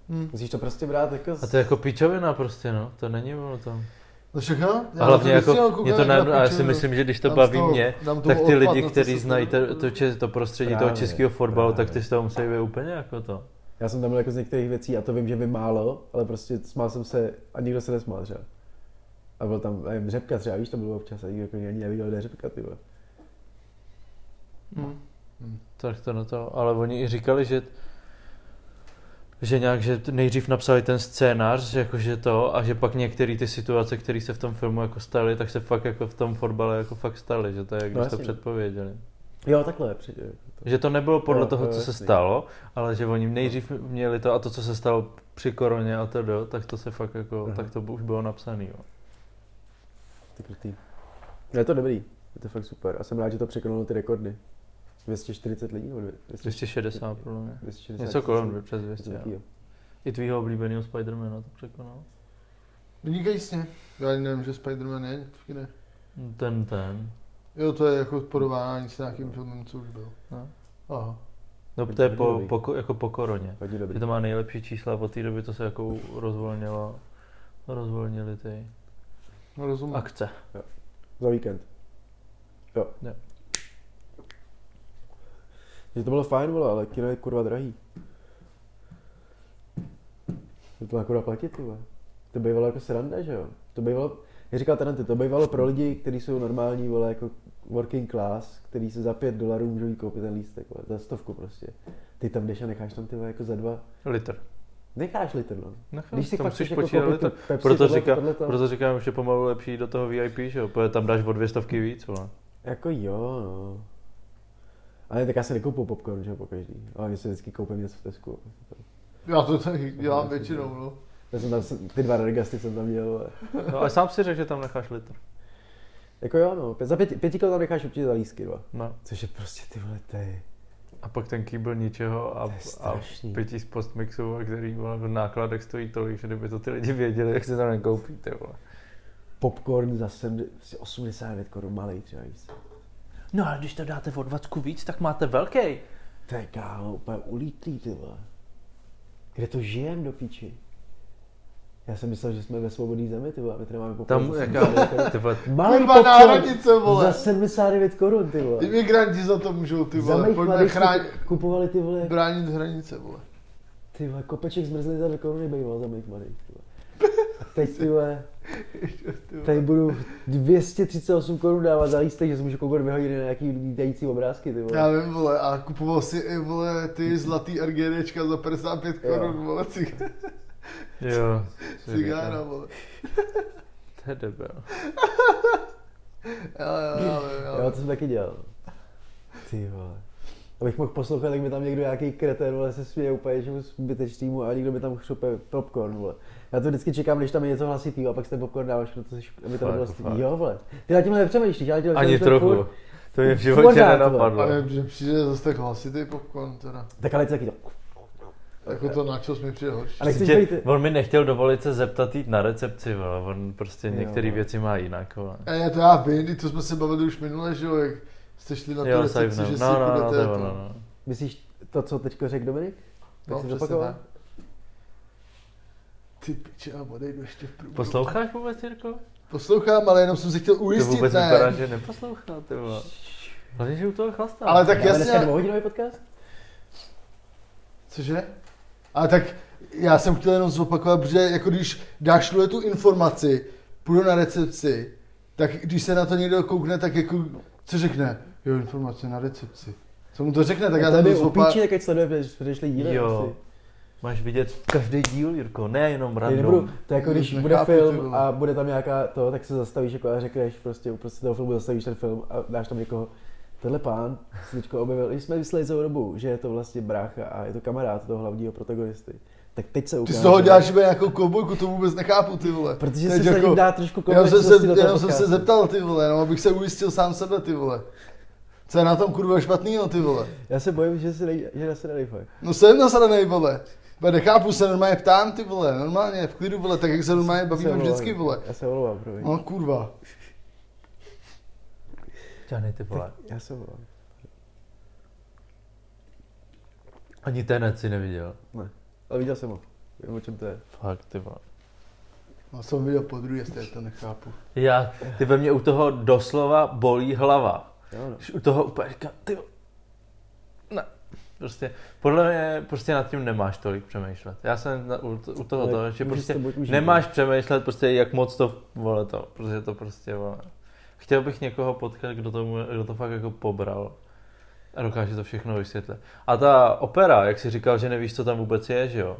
Hm. Musíš to prostě brát jako... A to je jako pičovina prostě, no. To není ono to. To všechno? A hlavně jako, mě to jak na na, a já si myslím, že když to z baví toho- mě, tak ty odpad lidi, kteří znají to, to, to prostředí Právě, toho českého fotbalu, tak ty z toho musí být úplně jako to. Já jsem tam byl jako z některých věcí a to vím, že vím málo, ale prostě smál jsem se a nikdo se nesmál třeba. A byl tam, nevím, řepka třeba, víš, to bylo občas a nikdo jako ani neviděl, kde je řepka, ty vole. Hm. Hm. Tak to na to, ale oni i říkali, že že nějak, že nejdřív napsali ten scénář, že jakože to, a že pak některé ty situace, které se v tom filmu jako staly, tak se fakt jako v tom fotbale jako fakt staly, že to je, jak No když to předpověděli. Jo, takhle, při. Že to nebylo podle Jo, toho, jo, co se jasný. stalo, ale že oni nejdřív měli to a to, co se stalo při koroně a to, tak to se fakt jako, Aha. tak to už bylo napsané. Jo. Ty krutý. Je to dobrý, je to fakt super. A jsem rád, že to překonalo ty rekordy. 240 lidí, nebo 200, 260 podle mě. 260 Něco kolem tisíc. přes Je 200. to jo. taky, jo. I tvýho oblíbeného Spidermana to překonal. Vynikajícně. Já ani nevím, že Spider-Man je, ne. Ten, ten. Jo, to je jako porovnání s nějakým filmem, co už byl. No. Aha. No to je po, po, ko- jako po koroně. Že to má nejlepší čísla a od té doby to se jako rozvolnilo. Rozvolnili ty No, rozumím. akce. Za víkend. Jo. Jo. Že to bylo fajn, vole, ale kino je kurva drahý. To to má kurva platit, ty vole. To bývalo jako sranda, že jo? To bývalo, jak říkal Taranty, to bývalo pro lidi, kteří jsou normální, vole, jako working class, který se za pět dolarů můžou koupit ten lístek, vole, za stovku prostě. Ty tam jdeš a necháš tam ty vole, jako za dva, Litr. necháš litr, no. Nechám, Když si fakt musíš jako počítat litr. Pepsi, Proto, tohle- říká, tohleto. proto říkám, že pomalu lepší do toho VIP, že jo? Protože tam dáš o dvě stovky víc, vole. Jako jo, no. Ale tak já si nekoupu popcorn, že jo, po každý. Ale si vždycky koupím něco v Tesku. Já to tak dělám většinou, no. Já jsem tam, ty dva regasty jsem tam měl. ale- No ale sám si řekl, že tam necháš litr. Jako jo, no. Pět, za pěti, pěti kilo tam necháš určitě za lísky, dva. No. Což je prostě ty vole, je, A pak ten kýbl ničeho a, a pití z postmixu, a který vole, v nákladech stojí tolik, že kdyby to ty lidi věděli, jak se tam nekoupíte, vole. Popcorn za 70, 89 korun malý třeba víc. No ale když to dáte o 20 víc, tak máte velký. To je kámo, úplně ulítlý, ty vole. Kde to žijem do píči? Já jsem myslel, že jsme ve svobodné zemi, ty vole, a my tady máme popcorn Tam za jaká, 79 korun. ty vole, Malý Kurva, vole. za 79 korun, ty vole. Imigranti za to můžou, ty Za vole. mých Pojďme chránit, kupovali ty vole, bránit hranice, vole. ty vole, kopeček zmrzlý za 2 koruny býval za mých mladých, ty vole. [LAUGHS] Teď ty vole, tady budu 238 korun dávat za lístek, že si můžu koukat dvě hodiny na nějaký lítající obrázky, ty vole. Já vím, vole, a kupoval si i, vole, ty zlatý RGDčka za 55 Jo. korun, vole, cig- Jo. [LAUGHS] cigára, vole. To je debil. [LAUGHS] Jo, jo, jo, Jo, jo. to jsem taky dělal. Ty vole. Abych mohl poslouchat, tak mi tam někdo nějaký kreten, vole, se směje úplně, že zbytečnýmu a někdo mi tam chřupe popcorn, vole. Já to vždycky čekám, když tam je něco hlasitýho a pak si ten popcorn dáváš, protože aby to nebylo fakt. stydný. Jo, vole. Ty na tímhle nepřemýšlíš, já tímhle Ani trochu. furt. To mě v životě nenapadlo. Ale že přijde zase tak hlasitý popcorn, teda. Tak ale je to taky to. Jako to načos mi přijde horší. Ale Prostě být, on mi nechtěl dovolit se zeptat jít na recepci, vole. on prostě některé vole. věci má jinak. Vole. E, to já vím, to jsme se bavili už minule, že jo, jak jste šli na tu Jo, recepci, že si No, no, no, půjdete to je to. ono, no. myslíš to, co teďko řekl Dominik? Tak No, si přesně zopakoval? Ty piče, já odejdu ještě v průběhu. Posloucháš vůbec, Jirko? Poslouchám, ale jenom jsem si chtěl To ujistit, vůbec ne. vypadá, že neposlouchá, ty vole. Hlavně, že u toho chlastá. Ale tak dneska jasně, dvouhodinový podcast? cože? Ale tak já jsem chtěl jenom zopakovat, protože jako když dáš tuhle tu informaci, půjdu na recepci, tak když se na to někdo koukne, tak jako, co řekne? Jo, informace na recepci. Co mu to řekne, tak já tam tady to u zopa... píči, tak ať sleduje předešlý díly. Jo. asi. Máš vidět každý díl, Jirko, nejenom Tady random. nebudu, to je jako když Nechápu, bude ty film a bude tam nějaká to, tak se zastavíš jako a řekneš prostě uprostřed toho filmu zastavíš ten film a dáš tam někoho. Tenhle pán se teďko objevil, když jsme mysleli celou dobu, že je to vlastně brácha a je to kamarád toho hlavního protagonisty. Tak teď se Ty ukáže. z toho děláš iba nějakou kovbojku, to vůbec nechápu, ty vole. Protože je se jako- jako, dá trošku Já jsem, se, jenom jsem se zeptal, ty vole, no, abych se ujistil sám sebe, ty vole. Co je na tom kurva špatnýho, ty vole? Já se bojím, že, si nej, že se fakt. No jsem nasranej, vole. Ba nechápu se, normálně ptám, ty vole, normálně, v klidu, vole, tak jak se normálně bavíme vždycky, vole. Já se omlouvám, promiň. No kurva. Žádný ty vole. Já se omlouvám. Ani Tenet si neviděl. Ne, ale viděl jsem ho. Vím, o čem to je. Fakt, ty vole. No jsem viděl po druhé, jestli to nechápu. Já, ty ve mně u toho doslova bolí hlava. Jo, no. Už u toho úplně říkám, ty. Ne. Prostě, podle mě prostě nad tím nemáš tolik přemýšlet. Já jsem na, u, u toho toho, že prostě to buď nemáš no. přemýšlet prostě jak moc to, vole to, protože to prostě, vole. Chtěl bych někoho potkat, kdo, tomu, kdo to fakt jako pobral a dokáže to všechno vysvětlit. A ta opera, jak jsi říkal, že nevíš, co tam vůbec je, že jo?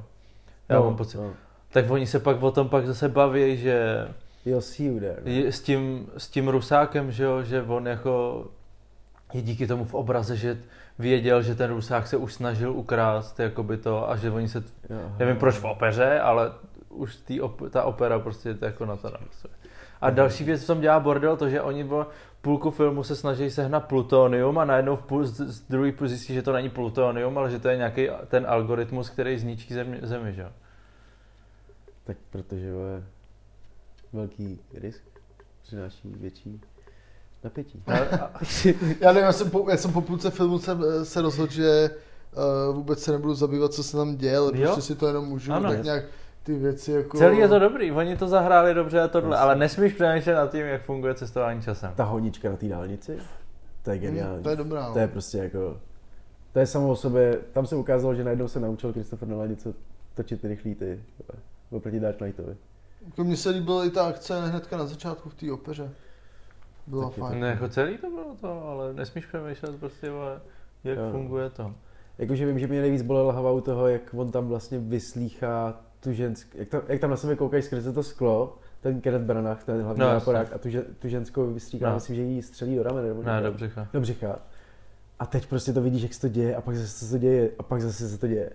Já No, mám pocit. no. Tak oni se pak o tom pak zase baví, že Jo, see you there. s tím, s tím Rusákem, že jo, že on jako je díky tomu v obraze, že věděl, že ten Rusák se už snažil ukrást jakoby to a že oni se, Jo, nevím aha. proč v opeře, ale už tý op, ta opera prostě to jako na to navazuje. A další věc, co tam dělá bordel, to, že oni v půlku filmu se snaží sehnat plutonium a najednou v půl, z, z druhý půl zjistí, že to není plutonium, ale že to je nějaký ten algoritmus, který zničí zemi, zemi že jo. Tak protože vole, velký risk přináší větší napětí. [LAUGHS] Já nevím, já jsem po, já jsem po půlce filmu se, se rozhodl, že uh, vůbec se nebudu zabývat, co se tam děje, ale prostě si to jenom můžu Ano. tak nějak ty věci jako... Celý je to dobrý, oni to zahráli dobře a tohle, Jasně. ale nesmíš přemýšlet nad tím, jak funguje cestování časem. Ta honička na té dálnici, to je Hm, geniální. to je dobrá, no. To je prostě jako, to je samo o sobě, tam se ukázalo, že najednou se naučil Christopher Nolan něco točit ty rychlý ty, oproti Dark Knightovi. Mně se líbila i ta akce hnedka na začátku v té opeře. Taky fajn. Ne, jako celý to bylo to, ale nesmíš přemýšlet prostě, vole, jak Jo. funguje to. Jakože vím, že mě nejvíc bolela hlava u toho, jak on tam vlastně vyslýchá tu ženskou, jak tam, jak tam na sebe koukají skrze to sklo, ten Kenneth Branagh, ten hlavní No, no, náporák, a tu, že, tu ženskou vystříká, No. no. myslím, že jí střelí do ramene. Nebo Ne, někde. do břicha. do břicha. A teď prostě to vidíš, jak se to děje, a pak zase se to děje, a pak zase se to děje.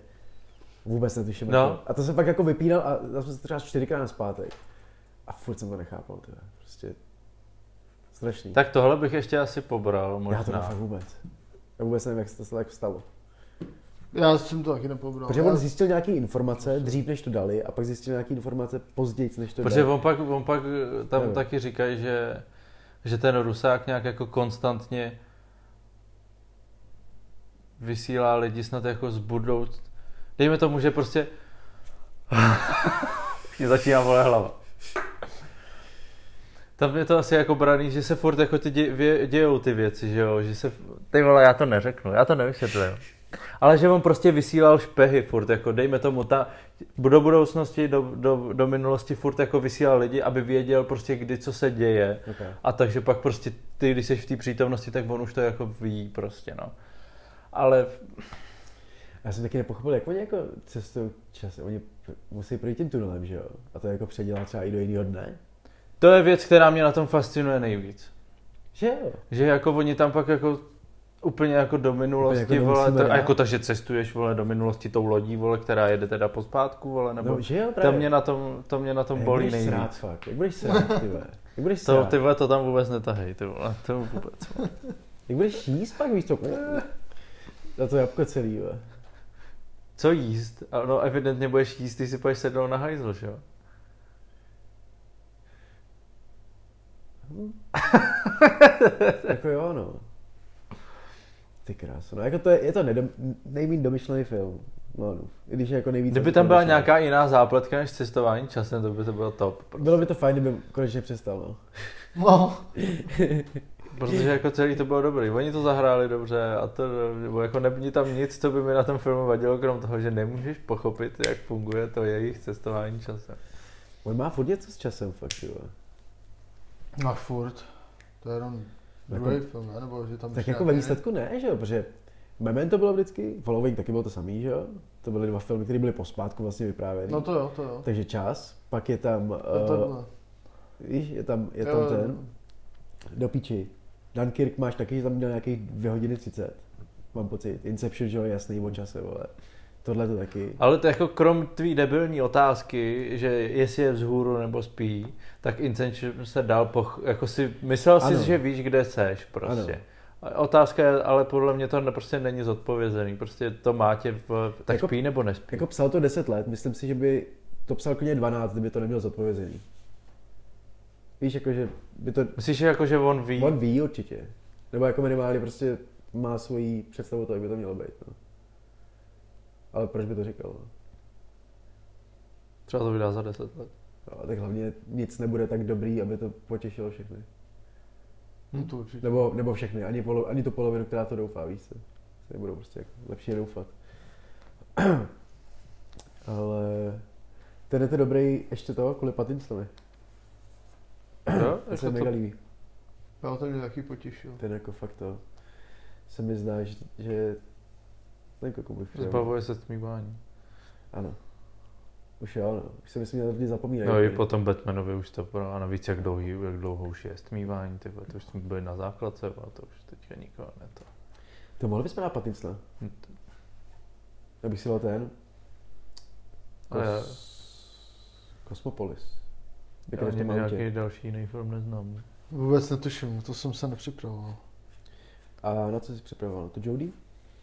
Vůbec netuším. No. jako. A to jsem fakt jako vypínal a jsem se to třeba čtyřikrát na zpátek. A furt jsem to nechápal, teda. Prostě strašný. Tak tohle bych ještě asi pobral, možná. Já to nevím vůbec. Já vůbec nevím, jak se to tak stalo. Já jsem to taky nepobral. Protože on zjistil nějaké informace dřív, než to dali, a pak zjistil nějaké informace později, než to Protože dali. on pak, on pak tam Nevím. taky říkají, že, že ten Rusák nějak jako konstantně vysílá lidi snad jako z budou. Dejme tomu, že prostě [LAUGHS] mě začíná vole hlava. Tam je to asi jako braný, že se furt jako ty dě, dějou ty věci, že jo, že se, ty vole, já to neřeknu, já to nevysvětlím. Ale že on prostě vysílal špehy furt, jako dejme tomu, ta, do budoucnosti, do, do, do minulosti furt jako vysílal lidi, aby věděl prostě kdy co se děje. Okay. A takže pak prostě ty, když jsi v té přítomnosti, tak on už to jako ví prostě, no. Ale Já jsem taky nepochopil, jak oni jako cestují čas, oni musí projít tím tunelem, že jo? A to jako předělat třeba i do jiného dne. To je věc, která mě na tom fascinuje nejvíc. Že jo? Že jako oni tam pak jako úplně jako do minulosti, Úplně jako vole, to, a jako takže cestuješ, vole, do minulosti tou lodí, vole, která jede teda pospátku, vole, nebo... No, že jo, to právě. mě na tom, to mě na tom Jak bolí budeš srát, nejvíc. fakt? Jak budeš srát, ty vole? Jak budeš To, srát? ty vole, to tam vůbec netahej, ty vole, to vůbec. vole. Jak budeš jíst pak, víš co? Na to jabko celý, vole. Co jíst? No evidentně budeš jíst, ty si půjdeš sednout na hajzl, že jo? [LAUGHS] jako jo, no. Ty kráso. No jako to je, je to nedom, nejmín domyšlený film. No, no. I když je jako nejvíc... Kdyby tam byla domyšlený. nějaká jiná zápletka než cestování časem, to by to bylo top. Bylo by to fajn, kdyby konečně přestal, no. [LAUGHS] No, Protože jako celý to bylo dobrý. Oni to zahráli dobře a to, nebo jako nebylo tam nic, co by mi na tom filmu vadilo, krom toho, že nemůžeš pochopit, jak funguje to jejich cestování časem. On má furt něco s časem, fakt, jo. No furt. To je jenom Jako- druhý film, ne? Nebo že tam Tak jako ve výsledku ne, že jo, protože Memento bylo vždycky, Following taky bylo to samý, že jo. To byly dva filmy, které byly pospátku vlastně vyprávěny. No to jo, to jo. Takže čas, pak je tam, To uh, víš, je tam, je Jo, tam jo. ten, do píči. Dunkirk máš taky, že tam měl nějakých 2 hodiny 30, mám pocit. Inception, že jo, jasný o čase, vole. Tohle to taky. Ale to jako krom tvý debilní otázky, že jestli je vzhůru nebo spí, tak Inception se dal poch... jako si, myslel jsi, Ano. že víš, kde seš prostě. A Otázka je, ale podle mě to prostě není zodpovězený. Prostě to má tě v... Tak Jako- spí nebo nespí? Jako psal to 10 let, myslím si, že by to psal klidně 12, kdyby to neměl zodpovězený. Víš, jako, že by to, Myslíš, že jako, že on ví? on ví určitě. Nebo jako minimálně prostě má svoji představu toho, jak by to mělo být. No. Ale proč by to říkal? Třeba to vydá za 10 let. No, tak hlavně nic nebude tak dobrý, aby to potěšilo všechny. No to určitě. Nebo, nebo všechny, ani, polo, ani tu polovinu, která to doufá, víš? Se budou prostě jako lepší doufat. [CLEARS THROAT] Ale ten je to dobrý ještě to, kvůli Pattinsonovi. Jo? [CLEARS THROAT] To se mi to... mega líbí. Já to mě taky potěšil. Ten jako fakt to se mi zdá, že, že ten jako bych. Zbavuje se tmívání. Ano. Už jo, no. Už se myslím, že lidi zapomínají. No i úplně. po tom Batmanovi už to pro, a navíc jak, dlouhý, jak dlouho už je stmívání, ty to už jsme byli na základce, a to už teďka nikoho ne to. To mohli bychom dát Pattinsona. Abych si dal ten. Ale já, Kosmopolis. já Jako v ani nějaký další jiný film neznám. Vůbec netuším, to jsem se nepřipravoval. A na co jsi připravoval? To Jodie?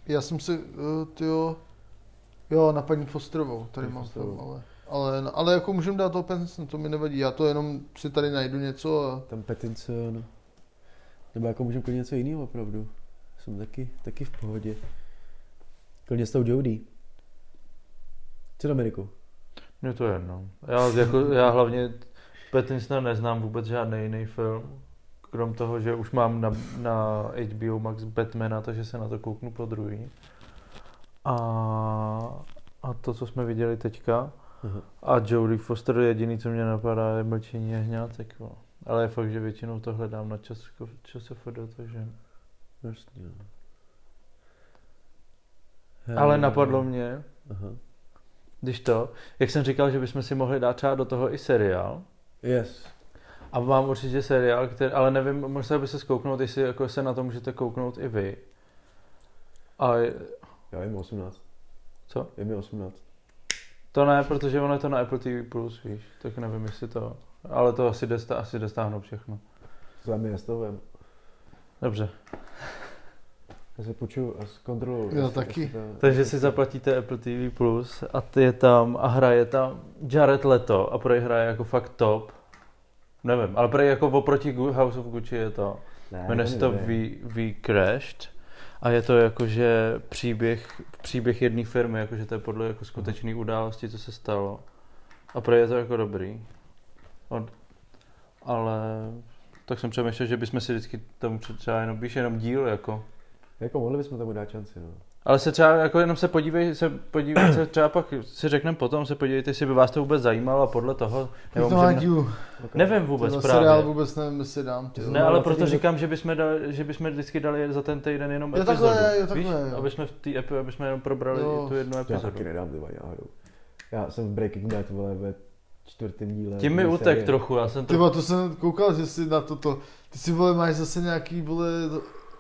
Já jsem si, uh, tyjo, jo, na paní Fosterovou, tady Paní mám Fosterovou. film, ale, ale, ale jako můžeme dát to Pattinson, to mi nevadí, já to jenom si tady najdu něco a Tam Pattinson. Nebo jako můžeme klidně něco jiného opravdu. Jsem taky, taky v pohodě. Klidně s tou Jodie. Co do Ameriku? Mně to je jedno. Já, jako, já hlavně Pattinsona neznám vůbec žádný jiný film. Krom toho, že už mám na, na HBO Max Batmana, takže se na to kouknu po druhý. A, a to, co jsme viděli teďka, Aha. A Jodie Foster jediný, co mě napadá, je mlčení jehňátek. vole. Ale je fakt, že většinou to hledám na čas, časofd, takže... Vlastně. Ale napadlo mě, Aha. když to, jak jsem říkal, že bychom si mohli dát třeba do toho i seriál. Yes. A mám určitě seriál, který, ale nevím, musel by se zkouknout, jestli jako se na to můžete kouknout i vy. A Já jim 18. co? Je mi 18. To ne, protože ono je to na Apple TV+, Plus, víš, tak nevím, jestli to... Ale to asi jde, stá- asi jde stáhnout všechno. To tam je nestavujeme. Dobře, Já se počuju a zkontroluju. Já jestli- taky. jestli to- Takže si zaplatíte Apple TV Plus a ty je tam a hraje tam Jared Leto a prej hraje jako fakt top. Nevím, ale prej jako oproti House of Gucci je to. Ne, Jmenuje se to. We, We Crashed a je to jakože příběh, příběh jedné firmy, jakože to je podle jako skutečné události, co se stalo. A prej je to jako dobrý. On, ale tak jsem přemýšlel, že bychom si vždycky tomu třeba jenom, víš, jenom díl jako. Jako mohli bychom tomu dát šanci, no. Ale se třeba jako jenom se podívej, se podívej se třeba pak si řekneme potom, se podívejte, jestli by vás to vůbec zajímalo a podle toho, nebo to má můžeme, dílu. nevím vůbec Tenhle právě. seriál vůbec nevím, jestli dám. Ty. Ne, ale proto 20 říkám, že bychom, dali, že bychom vždycky dali za ten týden jenom Jo, epizodu. takhle, jo, víš? takhle, jo. Aby jsme v té epi, aby jsme jenom probrali Jo. tu jednu To já epizodu. taky nedám, ty vole, náhodou. Já jsem v Breaking Bad, vole, ve čtvrtém díle. Tím mi utek trochu, já jsem to... vole, to jsem koukal, že jsi na toto. Ty si vole máš zase nějaký vole,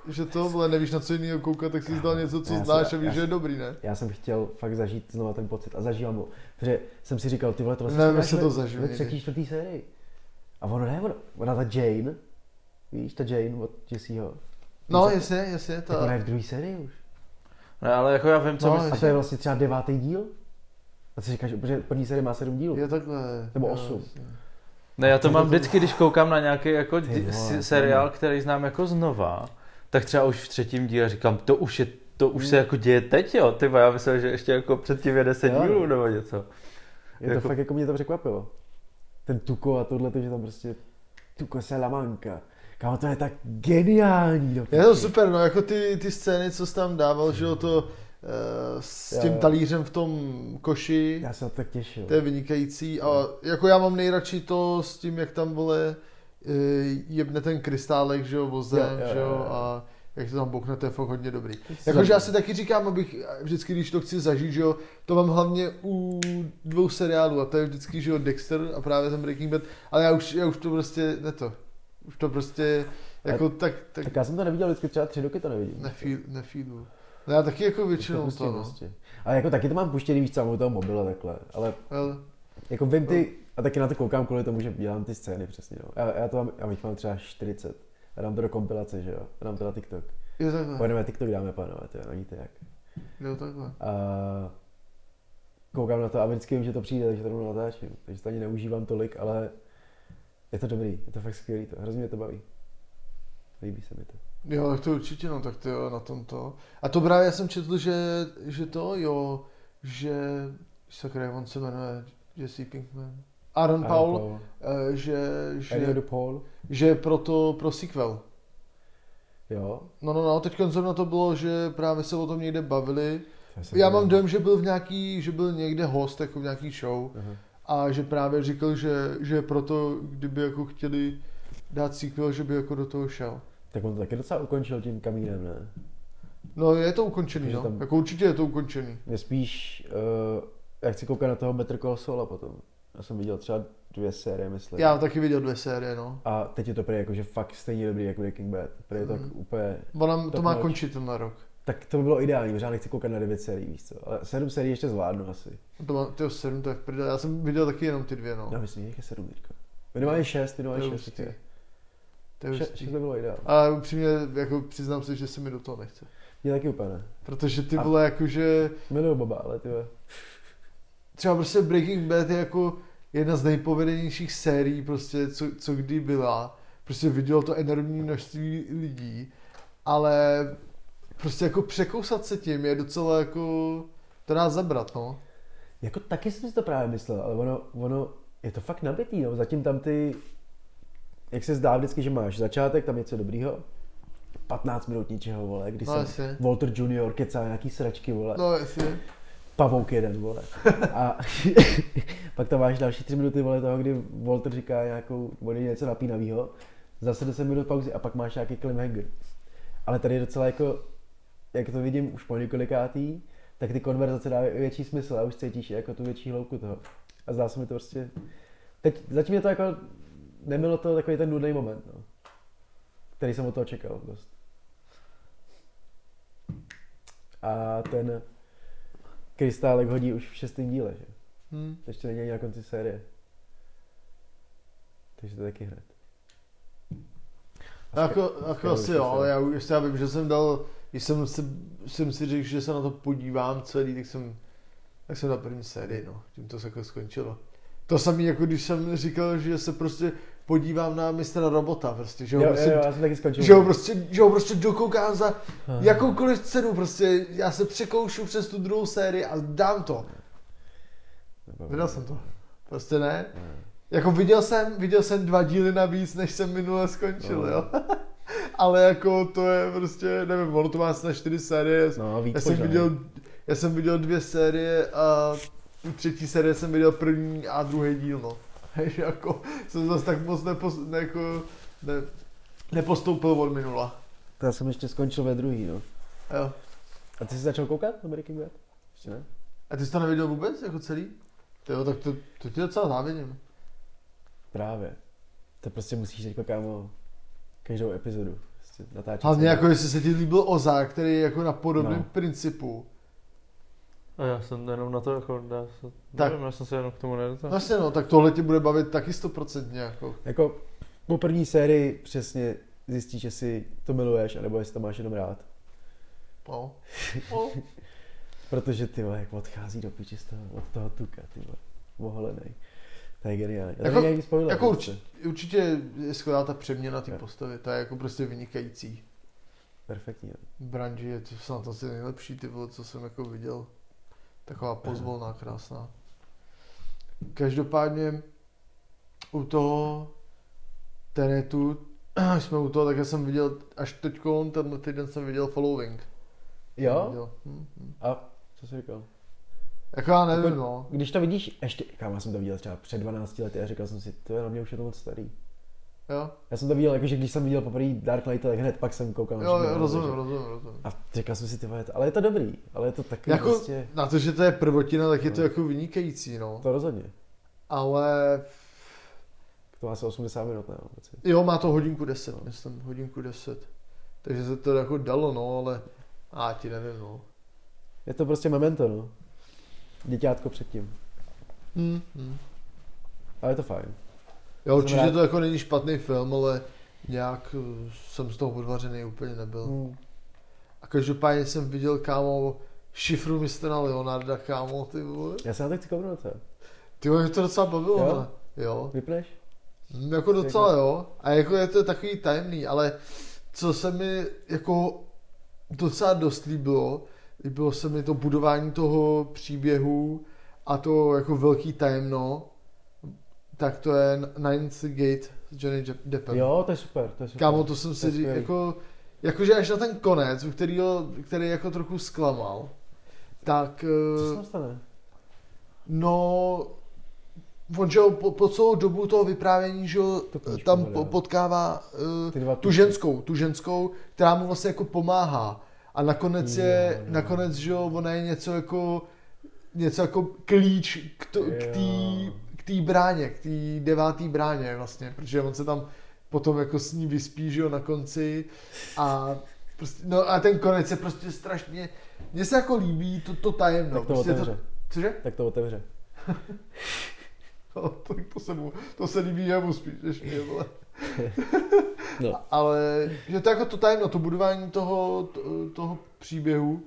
že to vole nevíš na co jiného koukat, tak si zdal něco, co Já jsem- znáš a víš, já že je jsem- dobrý, ne? Já jsem chtěl fakt zažít znova ten pocit a zažívám ho. Protože jsem si říkal, ty vole, tohle Nevím, si jestli dáš to zažiju Ve třetí, čtvrtý sérii. A ono ne, ona, ona ta Jane, víš, ta Jane od Jesseho. No, Víš, jasně, jasně, Tak ona ta... je v druhé sérii už. Ne, ale jako já vím, co No, myslíš. A to je vlastně třeba devátý díl? A co říkáš, protože první série má sedm dílů. Je takhle. Nebo osm. Ne, já to mám vždycky, když koukám na nějaký jako Ty to seriál, který znám jako znova, tak třeba už v třetím díle říkám, to už je, to už se jako děje teď, jo, ty já myslel, že ještě jako předtím je deset Jo. dílů nebo něco. Je to jako- fakt jako mě to překvapilo. Ten Tuko a tohle, že tam prostě Tuko Salamanca. Kámo, to je tak geniální. No, Je to super, no, jako ty, ty scény, co jsi tam dával, že jo, to eh, s tím talířem v tom koši, Já se to tak těšil. to je vynikající a jako já mám nejradši to s tím, jak tam vole jebne ten krystálek, že jo, vozem, Jo, jo, že jo, jo, jo. a jak to tam bokne, to je fakt hodně dobrý. Jakože já si taky říkám, abych vždycky, když to chci zažít, že jo, to mám hlavně u dvou seriálů a to je vždycky, že jo, Dexter a právě ten Breaking Bad, ale já už, já už to prostě, ne to, už to prostě, jako tak, tak, Tak já jsem to neviděl vždycky třeba tři roky to nevidím. nefíl, nefílu. No já taky jako Už to většinou pustím to, no. prostě. Ale jako taky to mám puštěný víc u toho mobila takhle. Ale Ale, jako vím ty, a taky na to koukám kvůli tomu, že dělám ty scény přesně. No. Já, já to mám, já jich mám třeba 40. Já dám to do kompilace, že jo. Já dám to na TikTok. je takhle, Pojedeme TikTok, dáme pánové, to je, no víte jak. jo takhle. A koukám na to a vždycky vím, že to přijde, takže to rovnou natáčím. Takže to ani neužívám tolik, ale je to dobrý, je to fakt skvělý, to hrozně mě to baví. Líbí se mi to. Jo, tak to určitě, no, tak to jo, na tom to. A to právě já jsem četl, že, že to, jo, že, sakra, on se jmenuje Jesse Pinkman. Aaron Paul, eh, že, Že... že, Paul. že pro to, pro sequel. Jo. No, no, no, teď zrovna to bylo, že právě se o tom někde bavili. Já to- mám dojem, že byl v nějaký, že byl někde host, jako v nějaký show. Aha. A že právě říkal, že, že proto, kdyby jako chtěli dát sequel, že by jako do toho šel. Tak on to taky docela ukončil tím kamínem, ne? No je to ukončený, Takže no. tam- Jako určitě je to ukončený. Mě spíš, uh, jak chci koukat na toho Better Call Saula potom. Já jsem viděl třeba dvě série, myslím. Já taky viděl dvě série, no. A teď je to prý jakože fakt stejně dobrý jako Breaking Bad. Prý je to tak úplně... Ona to má notch. končit tenhle rok. Tak to by bylo ideální, protože já nechci koukat na devět sérií, víš co. Ale sedm sérií ještě zvládnu asi. To má, tyjo, sedm, to je v prdele. Já jsem viděl taky jenom ty dvě, no. Já myslím, že je sedm teďka. Minimálně šest, To minimálně je šest. hustý. teďka. To je Še- hustý. Šest by bylo ideální. Ale upřímně, jako přiznám se, že se mi do toho nechce. Mě taky úplně ne. Protože ty vole, jakože, Miluju Boba, ale ty. Třeba prostě Breaking Bad je jako jedna z nejpovedenějších sérií, prostě, co, co kdy byla. Prostě vidělo to enormní množství lidí, ale prostě jako překousat se tím je docela jako, to dá zabrat, no. Jako taky jsem si to právě myslel, ale ono, ono je to fakt nabitý, no. Zatím tam ty, jak se zdá vždycky, že máš začátek, tam něco dobrýho, 15 minut ničeho, vole, kdy No, jsem. Walter Junior kecá nějaký sračky, vole, No jasně. Pavouk jeden, vole. A [LAUGHS] pak tam máš další tři minuty, vole, toho, kdy Walter říká nějakou, vole, něco napínavého, zase 10 minut pauzy a pak máš nějaký cliffhanger. Ale tady je docela jako, jak to vidím už po několikátý, tak ty konverzace dávají větší smysl a už cítíš jako tu větší hloubku toho. A zdá se mi to prostě, teď zatím je to jako, nebylo to takový ten nudný moment, no. Který jsem od toho čekal dost. A ten krystálek hodí už v šestém díle, že? Hm. To ještě není na konci série. Takže to je taky hned. Jako, jako skvělý asi jo, ale já, už já vím, že jsem dal, když jsem si, jsem si řekl, že se na to podívám celý, tak jsem, tak jsem dal první sérii, no, tím to se jako skončilo. To samé, jako když jsem říkal, že se prostě podívám na mistra robota, prostě, že ho, Jo, prostě, jo, já jsem taky skončil. že ho prostě, že ho prostě dokoukám za Aha. jakoukoliv cenu, prostě já se překoušu přes tu druhou sérii a dám to. Vydal jsem to. Prostě ne. Jako viděl jsem, viděl jsem dva díly navíc, než jsem minule skončil, No. jo. [LAUGHS] ale jako to je prostě, nevím, ono to má snad čtyři série. No, víc já jsem viděl, já jsem viděl dvě série a třetí série jsem viděl první a druhý díl, no. Jako jsem zase tak moc nepos, ne, jako, ne, nepostoupil od minula. To já jsem ještě skončil ve druhý, no. Jo. A ty jsi začal koukat na Breaking Bad? Ještě ne? A ty jsi to neviděl vůbec, jako celý? Jo, tak to, to ti docela závidím. Právě. To prostě musíš teďka, kámo, každou epizodu prostě natáčet. Hlavně jako jestli se ti líbil Ozark, který je jako na podobném No. principu. A já jsem jenom na to jako, já se, Tak. nevím, já jsem se jenom k tomu nedostal. Vlastně no, tak tohle ti bude bavit taky stoprocentně jako. Jako po první sérii přesně zjistíš, jestli to miluješ, anebo jestli to máš jenom rád. No. no. [LAUGHS] Protože ty vole, jak odchází do piči z toho, od toho tuka, ty vole. Moholenej. To je geniální. A to Jako- není spoiler. Jako určitě, určitě je skvělá ta přeměna té Jo. postavy, to je jako prostě vynikající. Perfektní. branži je to snad asi nejlepší ty vole, co jsem jako viděl. Taková pozvolná, krásná. Každopádně u toho Tenetu [CLEARS THROAT] jsme u toho, tak já jsem viděl, až teď tenhle týden jsem viděl Following. Jo? Viděl. Hm, hm. A co jsi říkal? Jako já nevím, Jako- no. Když to vidíš, ještě, kámo, já jsem to viděl třeba před 12 lety a říkal jsem si, to je na mě už je to moc starý. Jo, Já jsem to viděl, jakože když jsem viděl poprvé Dark Knight, tak hned pak jsem koukal jo, jo rozumím, takže- rozumím, rozumím. A říkal jsem si, ty vole, ale je to dobrý, ale je to takový Jako, prostě, na to, že to je prvotina, tak je to No. jako vynikající, no. to rozhodně. Ale To má asi 80 minut, ne? jo, má to hodinku 10, myslím, hodinku 10. Takže se to jako dalo, no, ale a ti nevím, no. Je to prostě memento, no. Děťátko předtím. Hmm, hmm. Ale je to fajn. Jo, určitě to jako není špatný film, ale nějak eh, jsem z toho odvařený úplně nebyl. Mm. A každopádně jsem viděl, kámo, šifru mistra Leonarda, kámo, ty vole. Já se na to chci kouknout, co? Ty vole, mě to docela bavilo, Jo? jo? Jo. Vypneš? Mm, Jako docela jo. A jako je to takový tajemný, ale co se mi jako docela dost líbilo, líbilo se mi to budování toho příběhu a to jako velký tajemno, tak to je Ninth Gate s Johnny Depp- Deppem. Jo, to je super, to je super. Kámo, to jsem To si skvělý. jako, jakože až na ten konec, u kterýho, který jako trochu zklamal, tak Co se eh, tam stane? No, on, že po, po celou dobu toho vyprávění, že jo, Tu knížku tam po, potkává uh, tu ženskou, tu ženskou, která mu vlastně jako pomáhá. A nakonec je, Jo, jo. nakonec, že ona je něco jako, něco jako klíč k, to, k té k té bráně, k té devátý bráně vlastně, protože on se tam potom jako s ní vyspí, že jo, na konci a prostě, no a ten konec je prostě strašně, mně se jako líbí to, to tajemno. Tak to prostě otevře. cože? Tak to otevře. [LAUGHS] No, tak to se mu, to se líbí jemu spíš, než mě, vole. [LAUGHS] No. Ale, že to jako to tajemno, to budování toho, to, toho příběhu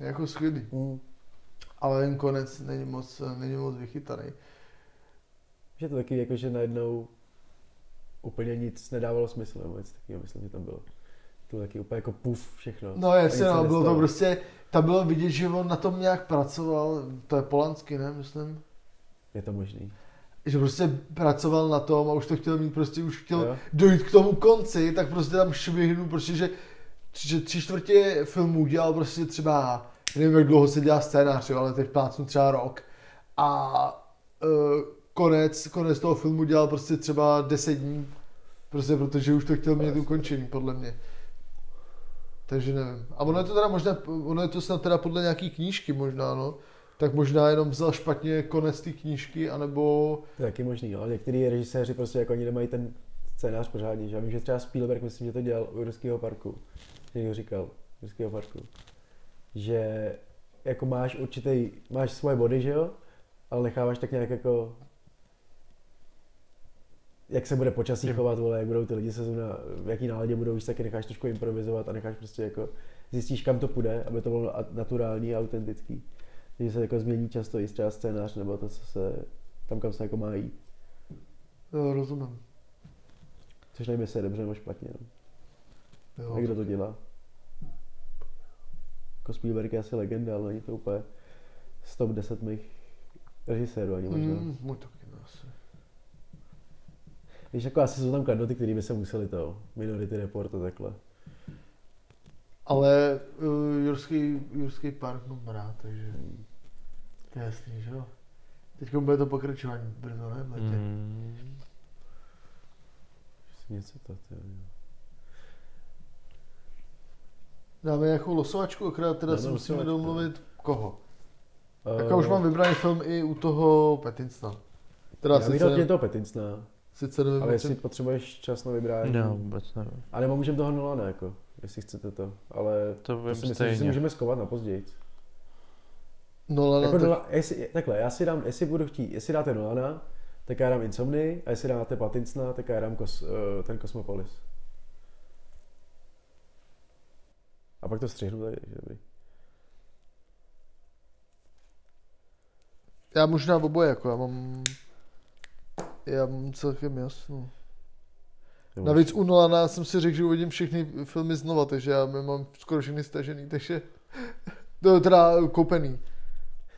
je jako skvělý. Mm. Ale ten konec není moc, není moc vychytaný. Že to taky jako, že najednou úplně nic nedávalo smysl, nebo něco takového, myslím, že tam bylo. To bylo taky úplně jako puf všechno. No jasně, nic no, bylo to prostě, tam bylo vidět, že on na tom nějak pracoval, to je Polanský, ne, myslím? Je to možný. Že prostě pracoval na tom a už to chtěl mít, prostě už chtěl Jo? dojít k tomu konci, tak prostě tam švihnul, prostě, že, že tři čtvrtě filmů dělal prostě třeba, nevím, jak dlouho se dělá scénář, ale teď plácnu třeba rok. A uh, konec, konec toho filmu dělal prostě třeba 10 dní, prostě protože už to chtěl mít ukončený, podle mě. Takže nevím. A ono je to teda možná, ono je to snad teda podle nějaký knížky možná, no. Tak možná jenom vzal špatně konec té knížky, anebo... To je taky možný, ale některý režiséři prostě jako oni nemají ten scénář pořádně, že já vím, že třeba Spielberg, myslím, že to dělal u Ruského parku, že někdo říkal, Ruského parku, že jako máš určitý, máš svoje body, že jo, ale necháváš tak nějak jako jak se bude počasí chovat, vole, jak budou ty lidi se zrovna, v jaký náladě budou, už taky necháš trošku improvizovat a necháš prostě jako, zjistíš kam to půjde, aby to bylo naturální a autentický. Takže se jako změní často i třeba scénář nebo to, co se, tam kam se jako má jít. Jo, rozumím. Což nevím, jestli je dobře nebo špatně. No. Jo. A kdo to dělá? Jako Spielberg je asi legenda, ale není to úplně z top 10 mých režisérů ani možná. Mm. Mm, můj taky ne, asi. Víš, jako asi jsou tam kladnoty, které by se museli to, Minority Report a takhle. Ale uh, Jurský, Jurský park mám rád, takže to je jasný, že jo. Teď bude to pokračování brzo, ne? v létě. Mm. Něco to, ty, jo. Dáme nějakou losovačku, akorát teda Dáme si musíme losovačku. domluvit koho. Eh, Tak já už mám vybraný film i u toho Petinsna. Teda Já bych dal tě sice, toho Petinsna, sice nevím, ale jestli čem- potřebuješ čas na vybrání. Já vůbec nevím. A nebo můžeme toho Nolana, jako, jestli chcete to. Ale To to si myslím, že si stejně. můžeme skovat na později. Nolana, Jako tak, Nola, jestli, takhle, já si dám, jestli budu chtít, jestli dáte Nolana, tak já dám Insomny, a jestli dáte Patinsna, tak já dám kos, eh, ten Cosmopolis. A pak to střihnu tady, že dobrý. já možná oboje, jako já mám, já mám celkem jasno. Nebo- Navíc u Nolana jsem si řekl, že uvidím všechny filmy znova, takže já mám skoro všechny stažený, takže [LAUGHS] to je teda koupený.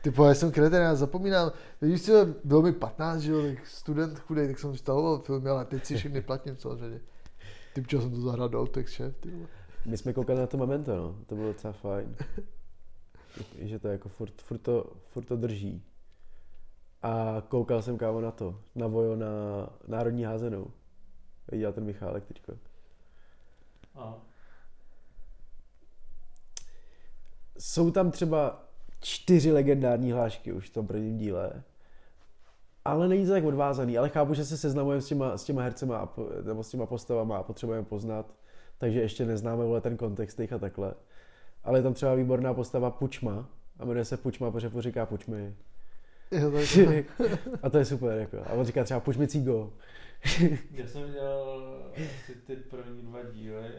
Ty já jsem kreten, já zapomínám. Víš co, bylo mi 15, že jo, tak student chudej, tak jsem stavoval filmy, ale teď si všechny platím v celé řadě. Ty jsem to zahrál do Outex, šéf, ty vole. My jsme koukali na to Memento, no. To bylo docela fajn. [LAUGHS] Že to jako furt, furt, to, furt to drží. A koukal jsem kámo na to, na Vojo na Národní házenou. Dělal ten Michálek teďko. A. Jsou tam třeba čtyři legendární hlášky už v tom prvním díle. Ale není to tak odvázaný, ale chápu, že se seznamujeme s těma, s těma hercema a nebo s těma postavama a potřebujeme poznat, takže ještě neznáme vole ten kontext jejich a takhle. Ale je tam třeba výborná postava Pučma a jmenuje se Pučma, protože říká Pučmi. Jo, [LAUGHS] a to je super, jako. A on říká třeba Pučmi Cigo. [LAUGHS] Já jsem dělal asi ty první dva díly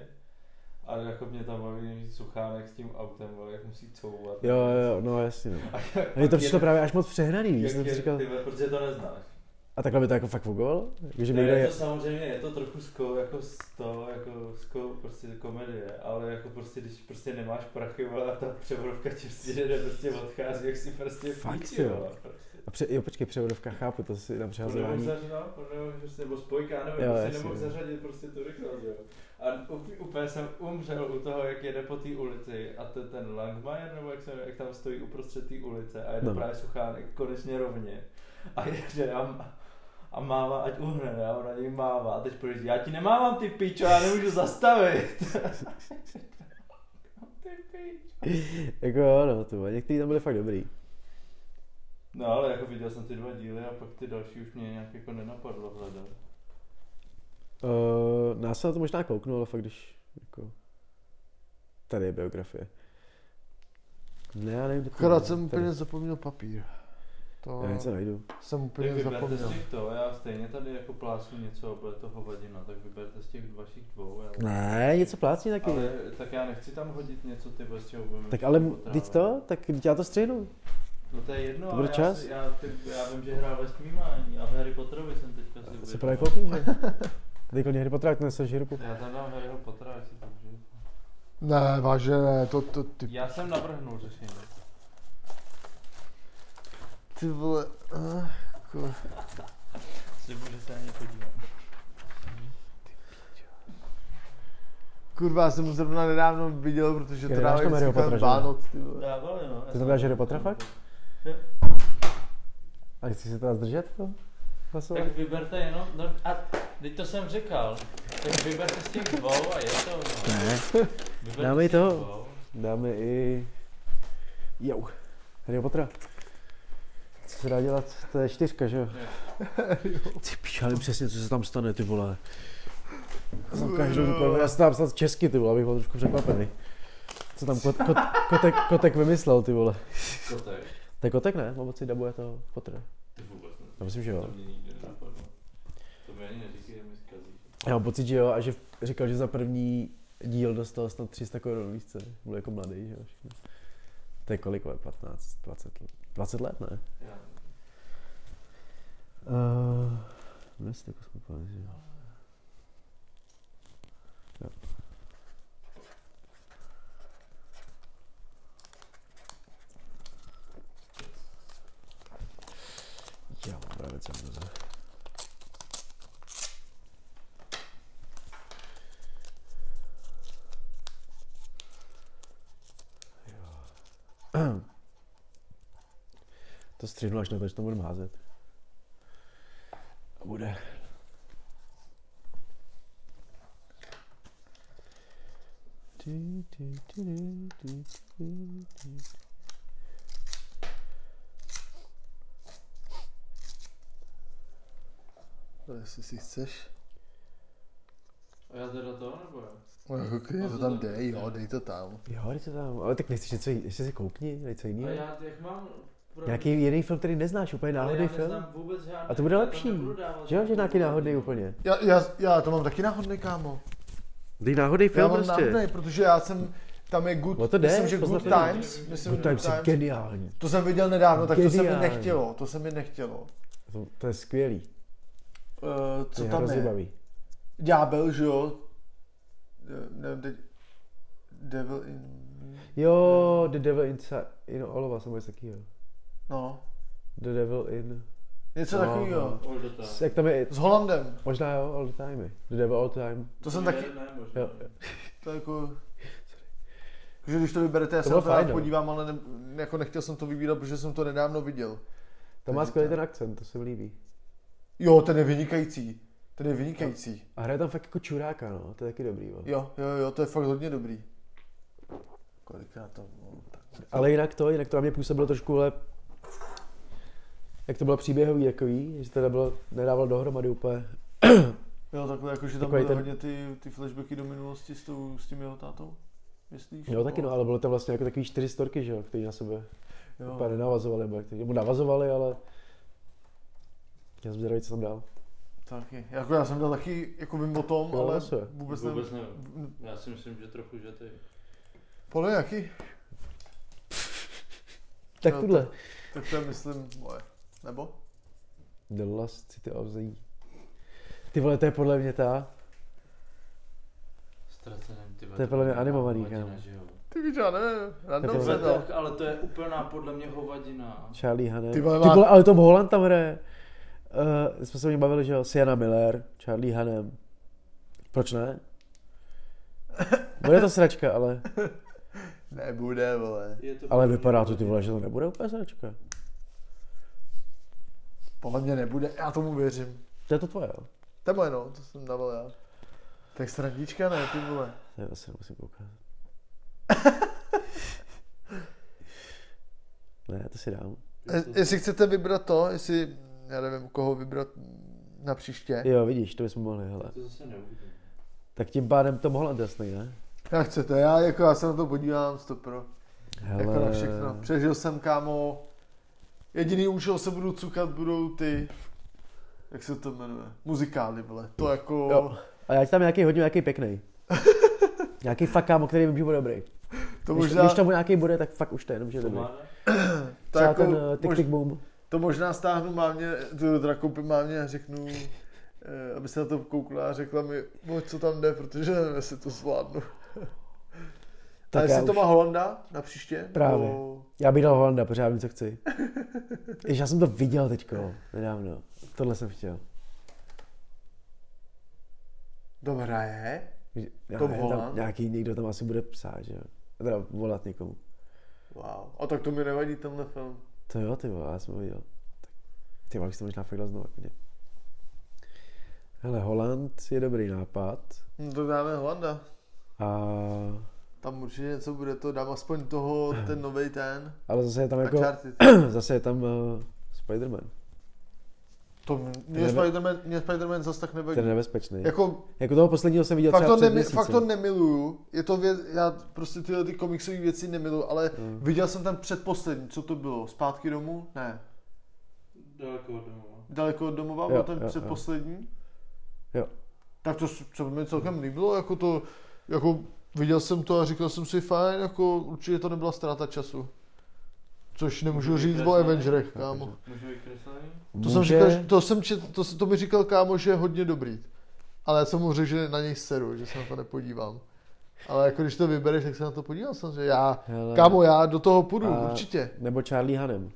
a jako mě tam baví suchánek s tím autem, vole, jak musí couvat. Jo, jo, no jasně. No. A A mně to přišlo právě až moc přehnaný, víš, jak jsem si říkal, ty, protože to neznáš. A takhle by to jako fakt fungovalo? Jako, že Ne, je to samozřejmě, je to trochu zkou, jako z toho, jako zkou, prostě komedie, ale jako prostě, když prostě nemáš prachy, vole, a ta převodovka ti prostě jde, prostě odchází, jak si prostě Fakt píči, jo. prostě. a pře, jo, počkej, převodovka, chápu, to si na To přehazování. zařadit, no, nemohl, prostě, nebo spojka, nevím, Jo, prostě nemohl zařadit prostě tu rychlost, jo. A úplně, úplně jsem umřel u toho, jak jede po té ulici a ten, ten Langmajer, nebo jak, se, jak tam stojí uprostřed té ulice a jede No. právě suchánek konečně rovně. A jede a, a mává, ať uhne, a on na něj mává. A teď projíždí, já ti nemávám ty pičo, já nemůžu zastavit. [LAUGHS] ty pičo. Jako jo, no, to některý tam byly fakt dobrý. No ale jako viděl jsem ty dva díly a pak ty další už mě nějak jako nenapadlo hledat. Uh, nás se na to možná kouknu, ale fakt když, jako, tady je biografie. Ne, já nevím, akorát je. jsem úplně zapomněl papír. To Já něco najdu. jsem Tak úplně vyberte z zapomněl. těch to, já stejně tady jako plácnu něco a bude to hovadina, tak vyberte z těch vašich dvou. Já... Ne, něco plácní taky. Ale tak já nechci tam hodit něco, ty bez čeho budeme Tak ale teď to, tak teď já to střihnu. No to je jedno, To bude ale čas. Já, si, já, ty, já vím, že hrál ve smívání a v Harry Potterovi jsem teďka si Se uvědomil. právě kouknu, že? [LAUGHS] Teď Harry Potter, jak neseš Hirupu. Já tam dám Harryho Pottera, ať si to užiju. Ne, vážně ne, to, to, ty, Já jsem navrhnul řešení. Ty vole, kur... Slibuji, že se na ně podívám. Kurva, já jsem zrovna nedávno viděl, protože to dávají vždycky kolem ne? Vánoc, ty vole. Dávali, no. Ty tam dáš Harry Pottera fakt? Jo. A chci se teda zdržet to? Hlasovat? Tak vyberte jenom, no, a teď to jsem říkal, tak vyberte z těch dvou a je to, no. Ne. Vyberte Dáme i to. dvou. Dáme i... Jo. Harry Pottera. Co se dá dělat? To je čtyřka, že jo? Ty píš, ale přesně, co se tam stane, ty vole. Já jsem každou tu já jsem tam psal česky, ty vole, abych byl trošku překvapený. Co tam kot, kot, kotek, kotek vymyslel, ty vole. Kotek. To je kotek, ne? Mám pocit, dabuje to Potter. Ty vůbec ne. Já myslím, že jo. To mě nikdy nenapadlo. To mi ani neříkej, mi zkazí. Já mám pocit, že jo, a že říkal, že za první díl dostal snad 300 korun, víš co? Byl jako mladý, že jo, všechno. To je kolik, vole, 15, 20 let. 20 let, ne? Já. Uh, dnes to kosmopolis, jo. Jo. Já mám právě cenzuze. To střihnu až na to, že to budu házet. A bude. Ty, ty, ty, ty, ty, ty, ty. No, jestli si chceš. A já teda to, nebo jak? No, ok, to tam dej, jo, dej to tam. Jo, dej to tam. Ale tak nechceš něco, ještě si koukni, něco A jiného. já jak mám... Nějaký jiný film, který neznáš, úplně náhodný já film. vůbec žádný, A to bude já lepší. dávat Že jo, že nějaký náhodný úplně. Já, já, já to mám taky náhodný, kámo. Dej náhodný Já film mám prostě. náhodný, protože já jsem, tam je Good, No to jde, myslím, že Good Times, myslím, Good Times je geniální. To jsem viděl nedávno, tak to se mi Geniální. nechtělo, to se mi nechtělo. To, to je skvělý. Uh, To co je tam je? baví. Ďábel, že jo? Nevím teď. Devil in... Jo, The Devil Inside, in all of us, nebo něco takového. No, The Devil in... něco No, takového. The time. Jak tam je, S Holandem. možná jo, all the time. The Devil all the time. To jsem taky, Ne, možná. Jo, jo. to je jako... Že když to vyberete, já To se na to fajn, no. podívám, ale ne, jako nechtěl jsem to vybírat, protože jsem to nedávno viděl. To má skvělý ten akcent, to se mi líbí. Jo, ten je vynikající. Ten je vynikající. A hraje tam fakt jako čuráka, no, to je taky dobrý. Jo. Jo, jo, jo, to je fakt hodně dobrý. Kolikrát to... No, tak. Ale jinak to, jinak to na mě působilo trošku, ale jak to bylo příběhový takový, že to nebylo, nedával dohromady úplně. Jo, takhle jako, že tam byly ten- hodně ty, ty flashbacky do minulosti s, tou, s tím jeho tátou. Myslíš? Jo, taky no, ale bylo to vlastně jako takový čtyři storky, že jo, který na sebe Jo. úplně nenavazovali, nebo jak mu navazovali, ale já jsem zvědavý, co tam dál. Taky. Jako já jsem dal taky, jako vím o tom, Jo, ale asi. vůbec, Vůbec nevím. nevím. Já si myslím, že trochu, že ty. Podle jaký? Tak Jo, tuhle. Tak to je, myslím, moje. Nebo? The Last City of the Ty vole, to je podle mě ta, Ztraceným, ty vole, To je podle mě animovaný, kámo. že jo. Ty víš, já nevím. Random jsem Ale to, ale to je úplná podle mě hovadina. Charlie Hannem. Ty vole, má- Ty vole ale Tom Holland tam hraje. Uh, jsme se o něm bavili, že jo, Sienna Miller, Charlie Hannem. Proč ne? Bude to sračka, ale, [LAUGHS] Nebude, vole. Je to ale vypadá to ty vole, že to nebude úplně sračka. Podle mě nebude, já tomu věřím. To je to tvoje, jo? To je moje, no, to jsem dával já. Tak srandička ne, ty vole. To je asi musím koukat. [LAUGHS] ne, to si dám. E, jestli chcete vybrat to, jestli, já nevím, koho vybrat na příště. Jo, vidíš, to bychom mohli, hele. To zase neuvidím. Tak tím pádem Tom Holland jasný, ne? Jak chcete, já jako já se na to podívám, stop pro. Hele, Jako na všechno. Přežil jsem, kámo. Jediný účel se budu cukat, budou ty, jak se to jmenuje, muzikály, vole. To jako, Jo. A já ti tam nějaký hodně, nějaký pěkný. [LAUGHS] nějaký fakt kámo, který vím, že bude dobrý. to Když, možná, když tam nějaký bude, tak fakt už to je jenom, že dobrý. má, [CLEARS THROAT] to Třeba jako, ten uh, Tick mož, Tick Boom. to možná stáhnu mámě, tu teda koupím mámě a řeknu, eh, aby se na to koukla a řekla mi, co tam jde, protože nevím, jestli to zvládnu. Tak jestli to má Holanda na příště? Právě. Nebo... Já bych dal Holanda, protože já vím, co chci. [LAUGHS] Jež já jsem to viděl teďko, nedávno. Tohle jsem chtěl. Dobrá je. Tom tam Holland? nějaký někdo tam asi bude psát, že jo. Teda volat někomu. Wow. A tak to mi nevadí tenhle film. To jo, ty vole, já jsem ho viděl. Tak, ty vole, to možná fakt dal znovu. klidně. Hele, Holand je dobrý nápad. No to dáme Holanda. A, Tam určitě něco bude, to dám aspoň toho, ten nový ten. ale zase je tam jako, [CLEARS THROAT] zase je tam uh, Spider-Man. To mě nebe- Spider-Man, mě Spider-Man zas tak nevadí. Ten je nebezpečný. Jako, Jako toho posledního jsem viděl fakt třeba to, nemi, fakt to nemiluju. Je to věc, já prostě tyhle ty komiksové věci nemiluju, ale Mm. viděl jsem ten předposlední, co to bylo? Zpátky domů? Ne. daleko od domova. Daleko od domova byl ten jo, předposlední? Jo. Tak to s- co mi celkem líbilo, jako to, jako viděl jsem to a říkal jsem si fajn, jako určitě to nebyla ztráta času. Což nemůžu Můžu říct o? Avengerech, kámo. To jsem říkal, že- to, jsem čet, to, to mi říkal kámo, že je hodně dobrý. Ale já jsem mu řekl, že na něj seru, že se na to nepodívám. Ale jako když to vybereš, tak se na to podívám samozřejmě. Já, Hele, kámo, já do toho půjdu, A- určitě. Nebo Charlie Hannem.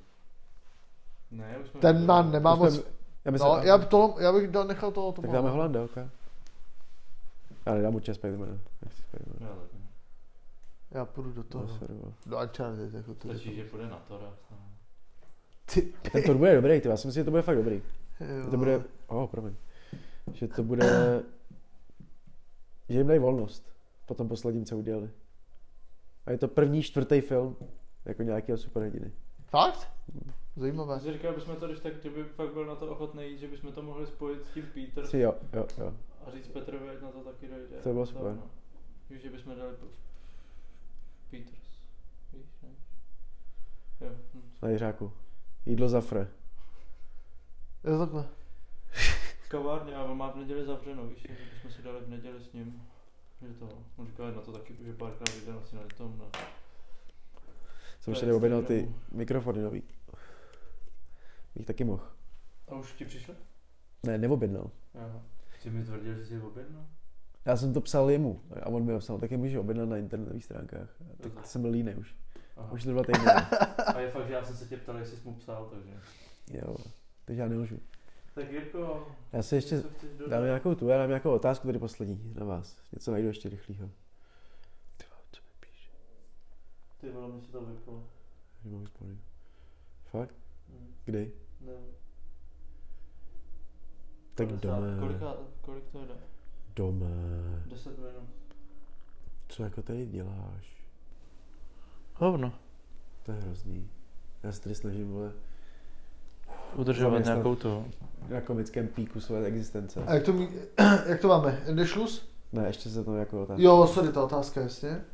Ne, už jsme Ten man nemá Už moc... jsme- Já, myslím, No, já, to, já bych dal, nechal toho tak tomu. dáme Holanda, ok. Já nedám určitě Spidermana. Nechci Spidermana. No. Já půjdu do toho. Jo. Do Uncharted, jako to. Stačí, že půjde na to. Ty ten to bude dobrý, ty, já si myslím, že to bude fakt dobrý. jo. To bude, oh, promiň. Že to bude, že jim dají volnost po tom posledním, co udělali. A je to první, čtvrtý film, jako nějakého superhrdiny. Fakt? Zajímavé. Já si říkal, bychom to, když tak, kdyby fakt byl na to ochotný jít, že bychom to mohli spojit s tím Peter Si jo, jo, jo. A říct Petrovi, ať na to taky dojde. Bylo super. no. Víš, že bychom dali Peters. Víš, ne? Jo. Hm. Na Jiřáku. Jídlo za fre. Jo, takhle. Kavárně, a on má v neděli zavřeno, víš, že bychom si dali v neděli s ním. Že to, on říkal, na to taky, že párkrát vyjde asi na tom, no. Jsem Na ještě neobjednal ty mikrofony nový. Bych taky mohl. A už ti přišli? Ne, neobjednal. Aha. Jsi mi tvrdil, že jsi objednal? Já jsem to psal jemu a on mi napsal, taky můžeš objednat na internetových stránkách. A Tak jsem byl línej už. Aha. Už to dva týdny. [LAUGHS] A je fakt, že já jsem se tě ptal, jestli jsi mu psal, takže. jo, takže já nelžu. Tak Jirko, Já si ještě dám nějakou tu, já dám nějakou otázku tady poslední na vás. Něco najdu ještě rychlýho. Ty vole, co mi píše? Ty vole, mi se to vyplo. Fakt? Hm, Kdy? Ne. Tak 50. doma. Kolika, kolik to jde? Doma. 10 minut. Co jako tady děláš? Hovno. To je hrozný. Já se tady snažím, vole, Udržovat nějakou tu. na komickém píku své existence. A jak to, mí... [CLEARS THROAT] jak to máme? Endešlus? Ne, ještě se to jako otázka. Jo, sorry, ta otázka, jasně.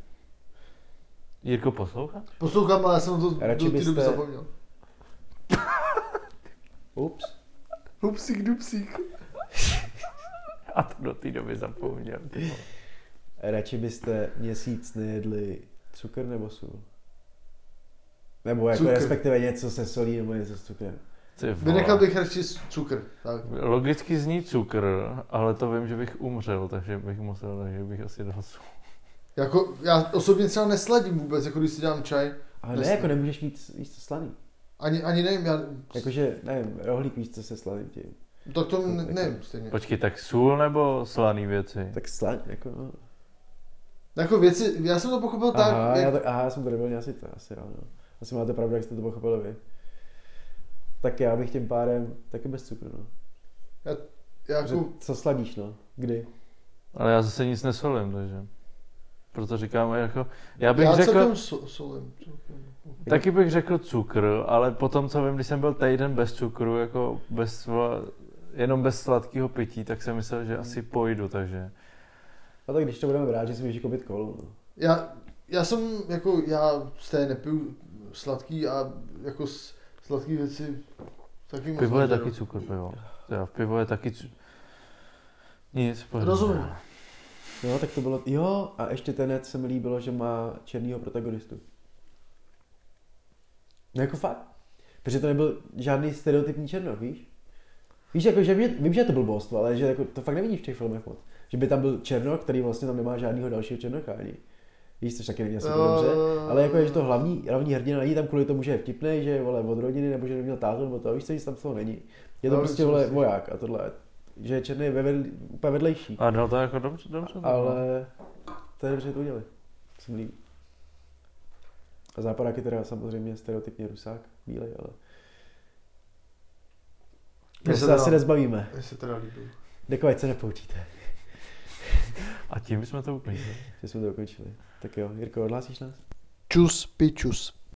Jirko, posloucháš? Poslouchám, ale já jsem to Radši do té doby zapomněl. Ups. Hupsík, dupsík. A to do té doby zapomněl. Radši byste měsíc nejedli cukr nebo sůl? Nebo jako Cukr. respektive něco se solí nebo něco s cukrem. Vynechal bych radši cukr. Tak. Logicky zní cukr, ale to vím, že bych umřel, takže bych musel, takže bych asi dal sůl. Jako, já osobně třeba nesladím vůbec, jako když si dělám čaj. Ale ne, Jasně. jako nemůžeš mít co slaný. Ani, ani nevím, já... Jakože, nevím, rohlík víš co se slaným tím. Tak to ne, Jako- nevím stejně. Počkej, tak sůl nebo slaný věci? Tak slaný, jako no. Jako věci, já jsem to pochopil tak, Aha, jak, já, to, aha, já jsem to nebyl asi to, asi jo, no. Asi máte pravdu, jak jste to pochopili vy. Tak já bych tím pádem taky bez cukru, no. jako, Že, co sladíš, no? Kdy? Ale já zase nic nesolím, takže. Proto říkám, jako, já bych já řekl, celkem so, solím. taky bych řekl cukr, ale potom, co vím, když jsem byl týden bez cukru, jako bez, jenom bez sladkého pití, tak jsem myslel, že asi pojdu, takže. A tak když to budeme brát, že si můžeš koupit kolu, no. Já, já jsem, jako, já z té nepiju sladký a jako s, sladký věci taky moc Pivo je taky cukr, pivo. Teda v pivo je taky cukr. Nic, pořád. Rozumím. No, tak to bylo, jo, a ještě ten se mi líbilo, že má černýho protagonistu. No jako fakt. Protože to nebyl žádný stereotypní černok, víš? Víš, jako, že mě, vím, že je to blbost, ale že jako, to fakt nevidíš v těch filmech moc. Že by tam byl černok, který vlastně tam nemá žádného dalšího černoka ani. Víš, což taky není asi Jo, dobře, jo, jo, ale jako je, že to hlavní, hlavní hrdina není tam kvůli tomu, že je vtipný, že je vole od rodiny, nebo že neměl tátu, nebo to, víš co, nic tam z toho není. Je to No, prostě vole voják a tohle, že je černý ve vedl, úplně vedlejší. A no to jako dobře, dobře. Ale to je dobře, že to udělali. To se mi líbí. A západák je teda samozřejmě stereotypně rusák, bílej, ale... To se se asi nezbavíme. Mně se teda líbí. Děkuji, se nepoučíte, A tím bychom to ukončili. že jsme to ukončili. Tak jo, Jirko, odhlásíš nás? Čus, pičus.